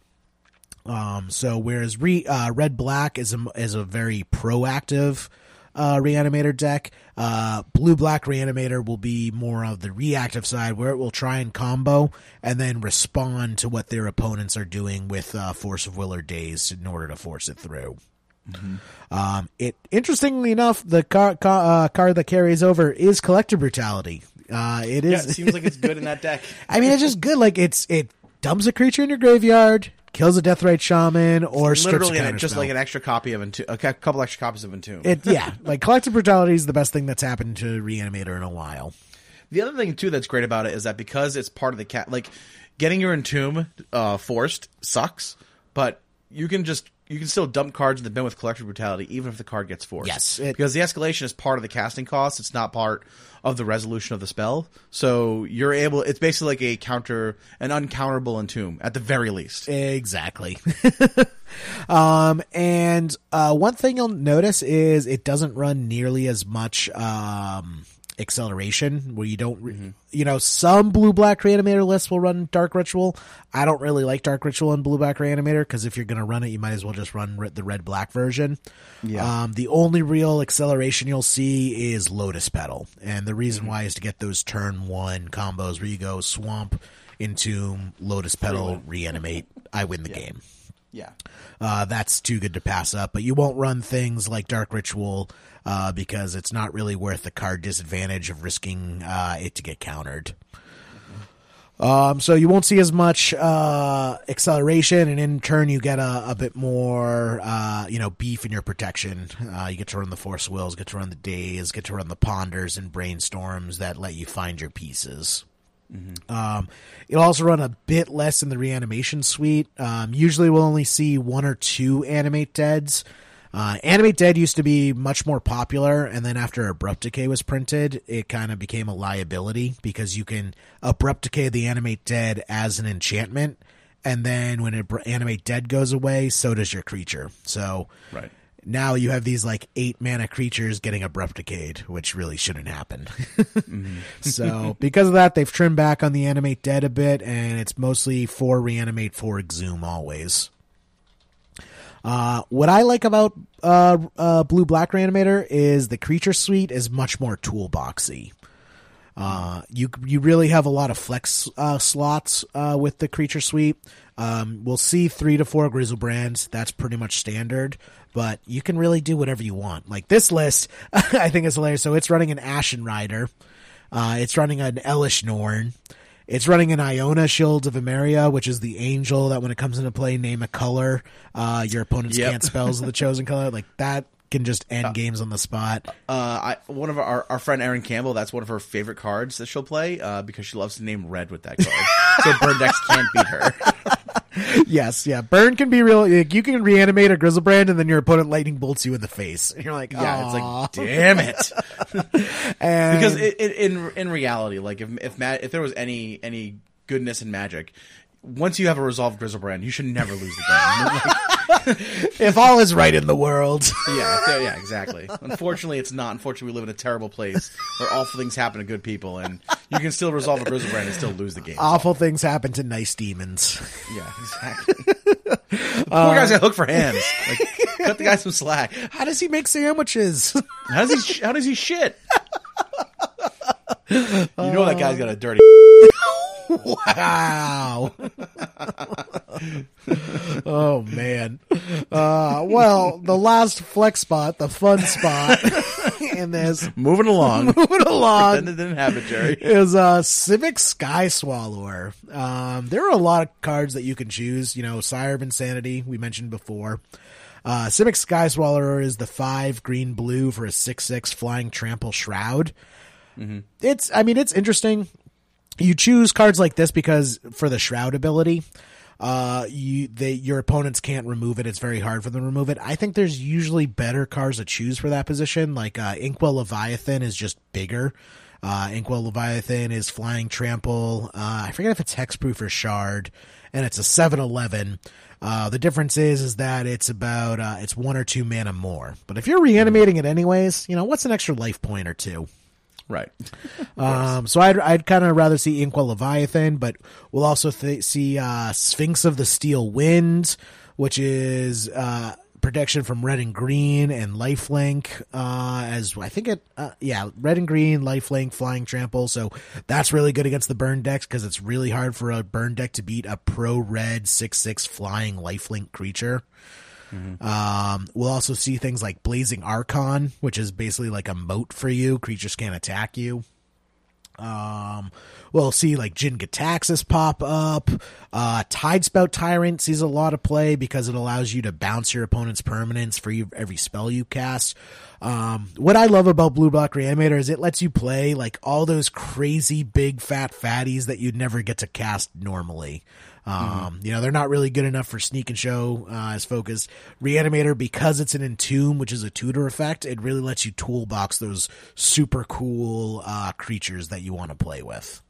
Um, so whereas re, uh, red black is a is a very proactive uh, reanimator deck, uh, blue black reanimator will be more of the reactive side where it will try and combo and then respond to what their opponents are doing with uh, force of will or daze in order to force it through. Um, it interestingly enough, the car, car, uh, card that carries over is collective brutality. Uh, it Yeah, it seems like it's good in that deck. I mean, it's just good. Like it's it dumps a creature in your graveyard, kills a Deathrite Shaman, or strips Literally, an, just spell. like an extra copy of Entomb, a couple extra copies of Entomb. It yeah, like collective brutality is the best thing that's happened to Reanimator in a while. The other thing too that's great about it is that because it's part of the cat, like getting your entomb uh, forced sucks, but you can just you can still dump cards in the bin with collective brutality even if the card gets forced. Yes, it- because the escalation is part of the casting cost. It's not part of the resolution of the spell. So you're able. It's basically like a counter, an uncounterable entomb at the very least. Exactly. um, and uh, one thing you'll notice is it doesn't run nearly as much um, acceleration. Where you don't, re- you know, some blue black reanimator lists will run dark ritual. I don't really like dark ritual and blue black reanimator because if you're going to run it, you might as well just run the red black version. Yeah. Um, the only real acceleration you'll see is Lotus Petal, and the reason why is to get those turn one combos where you go swamp entomb, lotus petal, reanimate. I win the game. Yeah. Uh, that's too good to pass up. But you won't run things like Dark Ritual uh, because it's not really worth the card disadvantage of risking uh, it to get countered. Um, so you won't see as much uh, acceleration, and in turn, you get a, a bit more, uh, you know, beef in your protection. Uh, you get to run the force wills, get to run the Daze, get to run the ponders and brainstorms that let you find your pieces. Um, it'll also run a bit less in the reanimation suite. Um, usually, we'll only see one or two animate deads. Uh, animate dead used to be much more popular, and then after abrupt decay was printed, it kind of became a liability because you can abrupt decay the animate dead as an enchantment, and then when it, animate dead goes away, so does your creature. So Right. Now you have these like eight mana creatures getting abrupt decayed, which really shouldn't happen. so because of that, they've trimmed back on the animate dead a bit, and it's mostly four reanimate, four exhume always. Uh, what I like about uh, uh, Blue Black Reanimator is the creature suite is much more toolboxy. Uh, you you really have a lot of flex uh, slots uh, with the creature suite. Um, we'll see three to four Griselbrands. That's pretty much standard, but you can really do whatever you want. Like this list, I think is hilarious. So it's running an Ashen Rider. Uh, it's running an Elesh Norn. It's running an Iona Shields of Emeria, which is the angel that when it comes into play, name a color. Uh, your opponents Yep. can't spells of the chosen color. Like that can just end games on the spot. Uh, I one of our our friend Erin Campbell. That's one of her favorite cards that she'll play uh, because she loves to name red with that card. so burn decks can't beat her. Yes, yeah. Burn can be real. Like, you can reanimate a Griselbrand, and then your opponent lightning bolts you in the face. And you're like, Yeah, it's like damn it. and because it, it, in in reality, like if if ma- if there was any any goodness in Magic, once you have a resolved Griselbrand, you should never lose the game. If all is right in the world, yeah, yeah, yeah, exactly. Unfortunately, it's not. Unfortunately, we live in a terrible place where awful things happen to good people, and you can still resolve a Griselbrand and still lose the game. awful things happen to nice demons. Yeah, exactly. the poor guy's got hook for hands. Like, cut the guy some slack. How does he make sandwiches? How does he? sh- How does he shit? You know that guy's got a dirty. wow. oh man. Uh, well, the last flex spot, the fun spot in this Moving along. moving Then along it didn't happen, Jerry. is uh Simic Sky Swallower. Um, there are a lot of cards that you can choose. You know, Sire of Insanity we mentioned before. Uh, Simic Sky Swallower is the five green blue for a six six flying trample shroud. It's I mean it's interesting. You choose cards like this because for the shroud ability. Uh, you they your opponents can't remove it. It's very hard for them to remove it. I think there's usually better cards to choose for that position. Like uh, Inkwell Leviathan is just bigger. Uh, Inkwell Leviathan is flying trample. Uh, I forget if it's hexproof or shroud, and it's a seven eleven. Uh, the difference is is that it's about uh, it's one or two mana more. But if you're reanimating it anyways, you know what's an extra life point or two. Right. Um, so I'd I'd kind of rather see Inkwell Leviathan, but we'll also th- see uh, Sphinx of the Steel Wind, which is uh, protection from red and green and lifelink. Uh, as I think it, uh, yeah, red and green, lifelink, flying trample. So that's really good against the burn decks because it's really hard for a burn deck to beat a pro red six six flying lifelink creature. Um, we'll also see things like Blazing Archon, which is basically like a moat for you. Creatures can't attack you. Um, we'll see like Jin-Gitaxias pop up. Uh, Tidespout Tyrant sees a lot of play because it allows you to bounce your opponent's permanents for every spell you cast. Um, what I love about Blue Block Reanimator is it lets you play like all those crazy big fat fatties that you'd never get to cast normally. Um, you know, they're not really good enough for sneak and show, uh, as focus. Reanimator, because it's an entomb, which is a tutor effect, it really lets you toolbox those super cool, uh, creatures that you want to play with.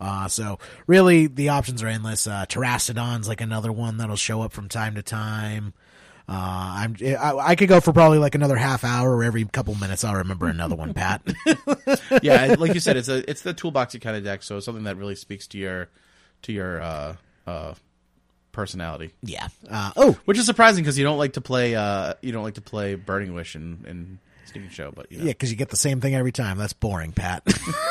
Uh, so really the options are endless. Uh, Terrastodon's like another one that'll show up from time to time. Uh, I'm, I, I could go for probably like another half hour or every couple minutes I'll remember another one, Pat. yeah, like you said, it's a it's the toolboxy kind of deck, so something that really speaks to your to your uh, uh, personality. yeah. Uh, oh, Which is surprising because you don't like to play uh, you don't like to play Burning Wish and, and sneaking show, but you know. Yeah, because you get the same thing every time. That's boring, Pat.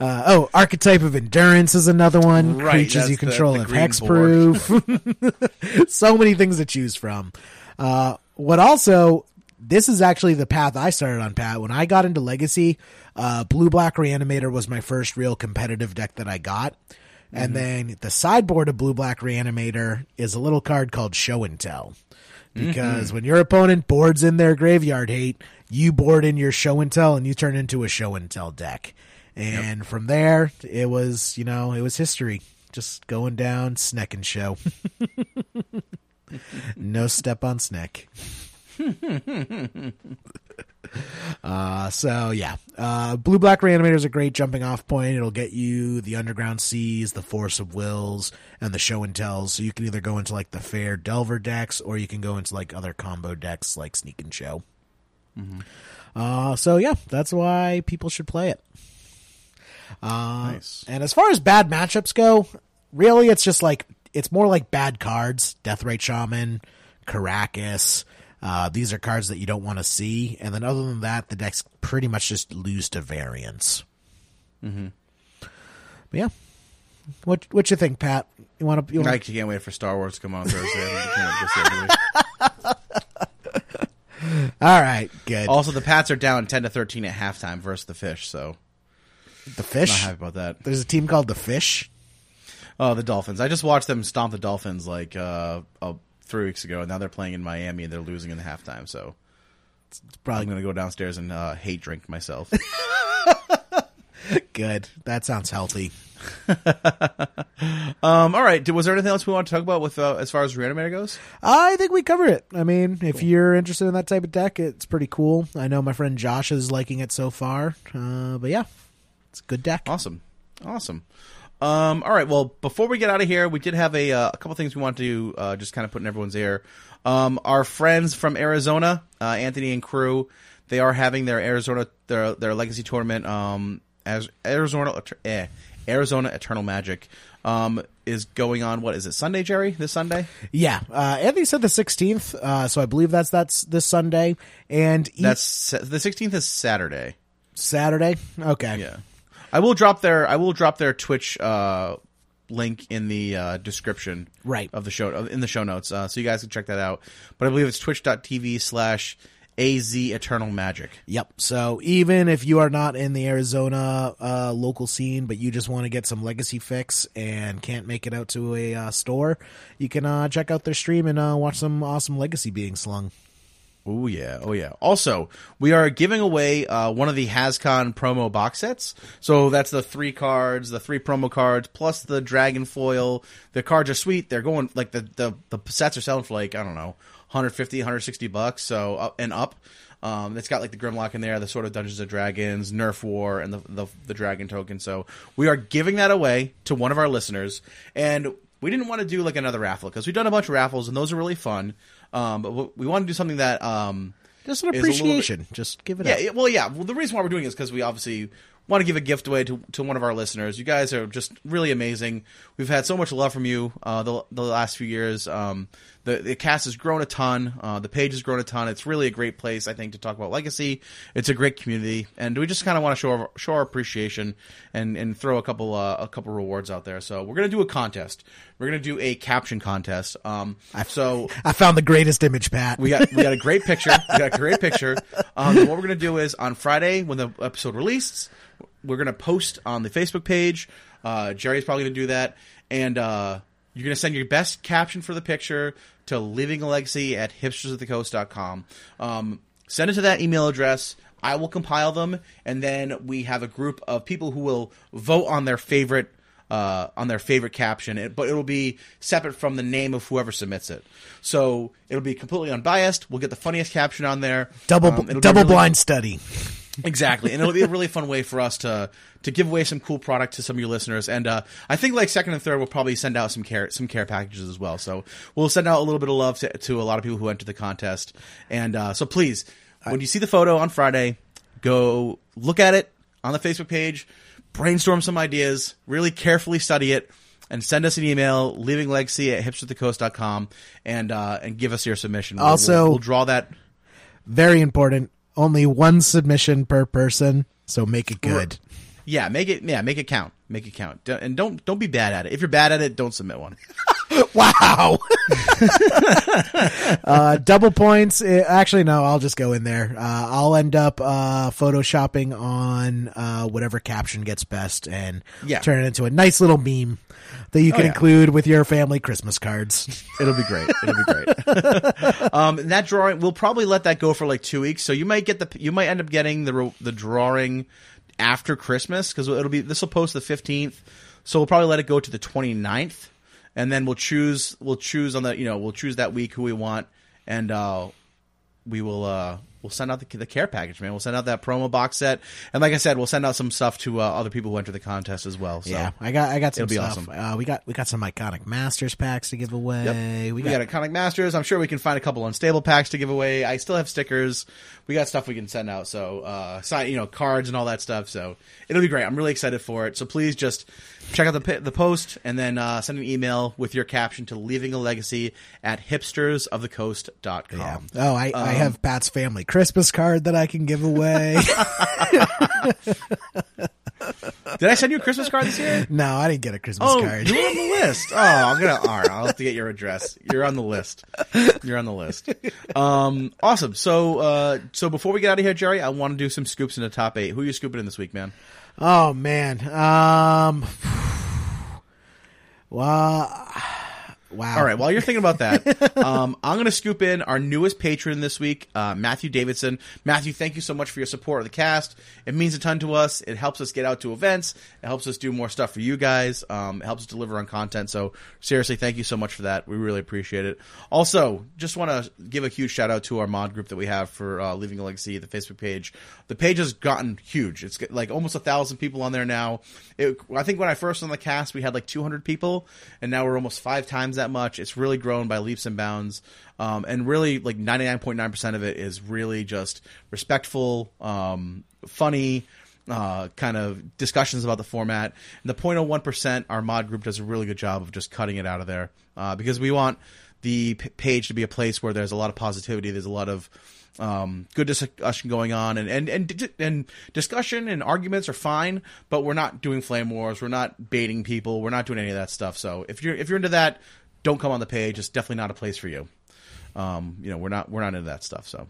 uh, oh, archetype of endurance is another one. Right, Creatures that's you the- control the have green hexproof. so many things to choose from. Uh, what also, this is actually the path I started on, Pat. When I got into Legacy, uh, Blue Black Reanimator was my first real competitive deck that I got. And mm-hmm. then the sideboard of Blue Black Reanimator is a little card called Show and Tell. Because mm-hmm. when your opponent boards in their graveyard hate, you board in your show and tell and you turn into a show and tell deck. And from there, it was, you know, it was history. Just going down, Sneck and show. no step on Sneck. Uh, so yeah, uh, Blue Black Reanimator is a great jumping off point. It'll get you the Underground Seas, the Force of Wills, and the Show and Tells. So you can either go into like the Fair Delver decks, or you can go into like other combo decks like Sneak and Show. Uh, so yeah, that's why people should play it. Uh, Nice. And as far as bad matchups go, really, it's just like it's more like bad cards. Deathrite Shaman, Karakas. Uh, these are cards that you don't want to see, and then other than that, the decks pretty much just lose to variance. Mm-hmm. But yeah, what what you think, Pat? You want to? You I want can't wait for Star Wars to come on Thursday. I can't wait to see it, really. All right, good. also, the Pats are down ten to thirteen at halftime versus the Fish, so the Fish. not fish. happy about that. There's a team called the Fish. Oh, the Dolphins! I just watched them stomp the Dolphins like uh, uh three weeks ago, and now they're playing in Miami and they're losing in the halftime. So It's probably going to go downstairs and uh, hate drink myself. good. That sounds healthy. um, all right. Was there anything else we want to talk about with uh, as far as Reanimator goes? I think we covered it. I mean, if you're interested in that type of deck, it's pretty cool. I know my friend Josh is liking it so far. Uh, but yeah, it's a good deck. Awesome, awesome. Um, all right. Well, before we get out of here, we did have a, uh, a couple things we want to uh, just kind of put in everyone's ear. Um, our friends from Arizona, uh, Anthony and crew, they are having their Arizona their their legacy tournament. Um, as Arizona eh, Arizona Eternal Magic um, is going on. What is it? Sunday, Jerry? This Sunday? Yeah, uh, Anthony said the 16th, uh, so I believe that's that's this Sunday and each That's the 16th is Saturday. Saturday. Okay, Yeah, I will drop their I will drop their Twitch uh, link in the uh, description Right. of the show in the show notes, uh, so you guys can check that out. But I believe it's twitch.tv slash az eternal magic. Yep. So even if you are not in the Arizona uh, local scene, but you just want to get some legacy fix and can't make it out to a uh, store, you can uh, check out their stream and uh, watch some awesome legacy being slung. Oh yeah, oh yeah. Also, we are giving away uh, one of the HasCon promo box sets. So that's the three cards, the three promo cards, plus the dragon foil. The cards are sweet. They're going like the the, the sets are selling for like I don't know, 150, 160 bucks. So up and up. Um, it's got like the Grimlock in there, the sort of Dungeons and Dragons, Nerf War, and the, the the Dragon token. So we are giving that away to one of our listeners, and we didn't want to do like another raffle because we've done a bunch of raffles and those are really fun. Um, but we want to do something that um, Just an Is a little bit- appreciation. Just give it yeah, up. yeah, well, yeah. Well, the reason why we're doing it is because we obviously want to give a gift away to, to one of our listeners. You guys are just really amazing. We've had so much love from you uh, the the last few years. Um, the the cast has grown a ton. Uh, the page has grown a ton. It's really a great place, I think, to talk about legacy. It's a great community, and we just kind of want to show our, show our appreciation and and throw a couple uh, a couple rewards out there. So we're gonna do a contest. We're gonna do a caption contest. Um, so I found the greatest image, Pat. we got we got a great picture. We got a great picture. Um, what we're gonna do is on Friday when the episode releases, we're gonna post on the Facebook page. Uh, Jerry's probably gonna do that, and you're gonna send your best caption for the picture to living a legacy at hipstersofthecoast.com. Um, send it to that email address. I will compile them, and then we have a group of people who will vote on their favorite uh, on their favorite caption, it, but it'll be separate from the name of whoever submits it. So it'll be completely unbiased. We'll get the funniest caption on there. double Um, double really- blind study. Exactly, and it'll be a really fun way for us to to give away some cool product to some of your listeners. And uh, I think like second and third, we'll probably send out some care some care packages as well. So we'll send out a little bit of love to, to a lot of people who enter the contest. And uh, so please, when you see the photo on Friday, go look at it on the Facebook page, brainstorm some ideas, really carefully study it. And send us an email, leavinglegacy at hipsterthecoast.com, and uh, and give us your submission. Also- we'll, we'll draw that. Very important. Only one submission per person, so make it good. Yeah, make it. Yeah, make it count. Make it count. And don't don't be bad at it. If you're bad at it, don't submit one. Wow. uh, double points. eh, Actually, no, I'll just go in there. Uh, I'll end up uh, photoshopping on uh, whatever caption gets best and Yeah. turn it into a nice little meme that you can yeah. include with your family Christmas cards. It'll be great. It'll be great. um, that drawing, we'll probably let that go for like two weeks. So you might get the, you might end up getting the the drawing after Christmas because it'll be this will post the fifteenth. So we'll probably let it go to the 29th. And then we'll choose we'll choose on the you know we'll choose that week who we want, and uh, we will uh we'll send out the, the care package, man. We'll send out that promo box set, and like I said, we'll send out some stuff to uh, other people who enter the contest as well. So. Yeah, I got I got some It'll be stuff. awesome. Uh, we got we got some iconic Masters packs to give away. We We got, got, Iconic Masters. I'm sure we can find a couple unstable packs to give away. I still have stickers. We got stuff we can send out. So, uh, sign, you know, cards and all that stuff. So it'll be great. I'm really excited for it. So please just check out the the post and then uh, send an email with your caption to leaving a legacy at hipstersofthecoast.com. yeah. Oh, I, I Um, have Pat's family Christmas card that I can give away. Did I send you a Christmas card this year? no, I didn't get a Christmas Oh, card. you're on the list. Oh, I'm gonna. All right, I'll have to get your address. You're on the list. You're on the list. Um, awesome. So, uh, so before we get out of here, Jerry, I want to do some scoops in the top eight. Who are you scooping in this week, man? Oh man. Um. Well. Wow. All right. While you're thinking about that, um, I'm going to scoop in our newest patron this week, uh, Matthew Davidson. Matthew, thank you so much for your support of the cast. It means a ton to us. It helps us get out to events. It helps us do more stuff for you guys. Um, it helps us deliver on content. So seriously, thank you so much for that. We really appreciate it. Also, just want to give a huge shout out to our mod group that we have for uh, Leaving a Legacy, the Facebook page. The page has gotten huge. It's got, like almost a thousand people on there now. It, I think when I first on the cast, we had like 200 people, and now we're almost five times that much. It's really grown by leaps and bounds. Um, and really, like 99.9% of it is really just respectful, um, funny, uh, kind of discussions about the format. And the 0.01%, our mod group does a really good job of just cutting it out of there uh, because we want the p- page to be a place where there's a lot of positivity, there's a lot of um, good discussion going on, and and and and discussion and arguments are fine, but we're not doing flame wars, we're not baiting people, we're not doing any of that stuff. So if you're if you're into that, don't come on the page. It's definitely not a place for you. Um, you know, we're not we're not into that stuff. So,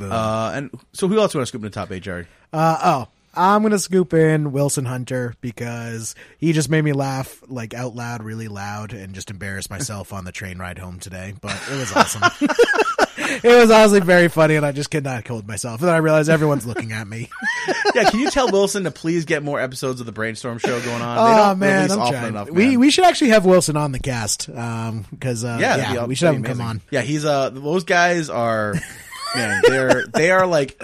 uh, and so who else you want to scoop in the top eight, Jerry? Uh, oh, I'm gonna scoop in Wilson Hunter because he just made me laugh like out loud, really loud, and just embarrass myself on the train ride home today. But it was awesome. it was honestly very funny, and I just could not hold myself. And then I realized everyone's looking at me. yeah, can you tell Wilson to please get more episodes of the Brainstorm Show going on? Oh man, I'm trying. enough, we man. we should actually have Wilson on the cast because uh, yeah, yeah, we should have him come on. Yeah, he's uh those guys are man, they're they are like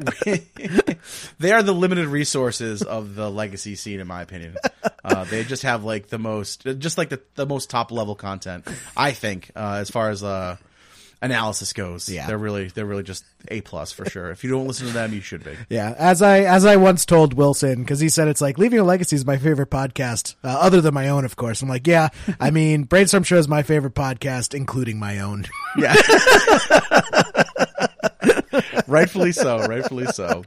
they are the limited resources of the legacy scene in my opinion. Uh, they just have like the most just like the the most top level content, I think, uh, as far as uh analysis goes. Yeah. They're really they're really just A plus for sure. If you don't listen to them, you should be. Yeah, as I as I once told Wilson because he said it's like leaving a legacy is my favorite podcast, uh, other than my own, of course. I'm like, yeah, I mean, Brainstorm Show is my favorite podcast, including my own. Yeah. rightfully so. Rightfully so.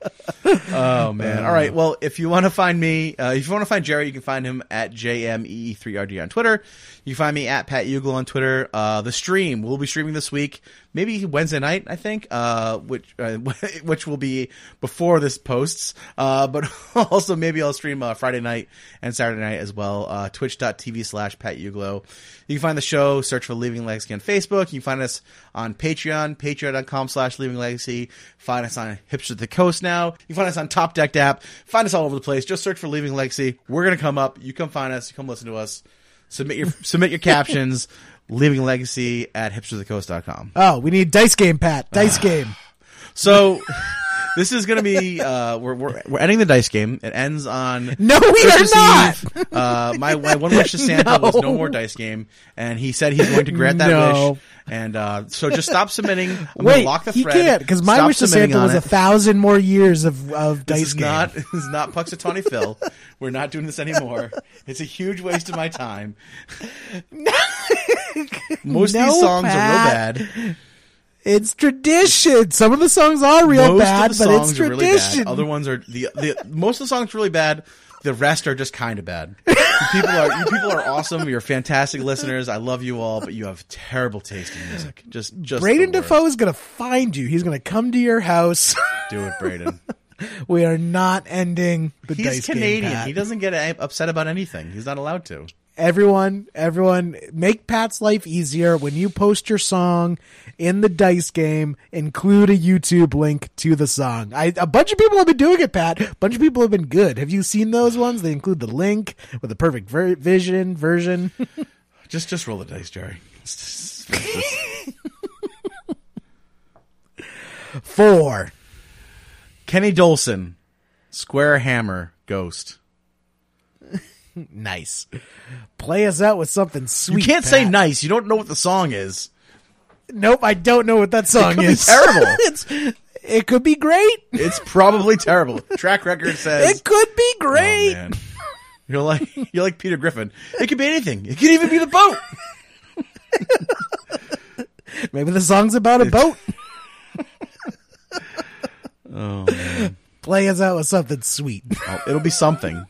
Oh man. All right. Well, if you want to find me, uh, if you want to find Jerry, you can find him at jme3rd on Twitter. You can find me at Pat Ugle on Twitter. Uh, the stream we'll be streaming this week, maybe Wednesday night, I think, uh, which uh, which will be before this posts. Uh, but also maybe I'll stream uh, Friday night and Saturday night as well. Uh, Twitch.tv slash Pat Uglo. You can find the show, search for Leaving Legacy on Facebook. You can find us on Patreon, patreon.com slash Leaving Legacy. Find us on Hipster the Coast now. You can find us on Top Decked app. Find us all over the place. Just search for Leaving Legacy. We're to come up. You come find us. You come listen to us. Submit your, submit your captions. Leaving Legacy at hipstersofthecoast.com. Oh, we need dice game, Pat. Dice game. So this is going to be uh, we're, we're we're ending the dice game. It ends on No, we Christmas are not. Eve. Uh, my my one wish to Santa was no more dice game, and he said he's going to grant that No. wish. And uh, so just stop submitting. I'm gonna Wait, lock the he thread. can't because my Stop wish to submitting Santa on was a it. thousand more years of of This dice is game. not this is not Punxsutawney Phil. We're not doing this anymore. It's a huge waste of my time. Most of No, these songs Pat. are real bad. It's tradition. Some of the songs are real most bad, but it's are really tradition. Other ones are the, the most of the songs are really bad. The rest are just kind of bad. People are you people are awesome. You're fantastic listeners. I love you all, but you have terrible taste in music. Just just Braden. Defoe is going to find you. He's going to come to your house. Do it, Braden. we are not ending the He's dice game, Canadian. Pat. he doesn't get upset about anything. He's not allowed to. Everyone, everyone, make Pat's life easier when you post your song in the dice game. Include a YouTube link to the song. I, a bunch of people have been doing it, Pat. A bunch of people have been good. Have you seen those ones? They include the link with the perfect ver- vision version. Just just roll the dice, Jerry. Four. Kenny Dolson, Square Hammer, Ghost. Nice. Play us out with something sweet. You can't say nice. You don't know what the song is. Nope, I don't know what that song could be is. terrible. it's, it could be great. It's probably terrible. Track record says It could be Oh, great. man. You're like you're like Peter Griffin. It could be anything. It could even be the boat. Maybe the song's about a boat. Oh man. Play us out with something sweet. Oh, it'll be something.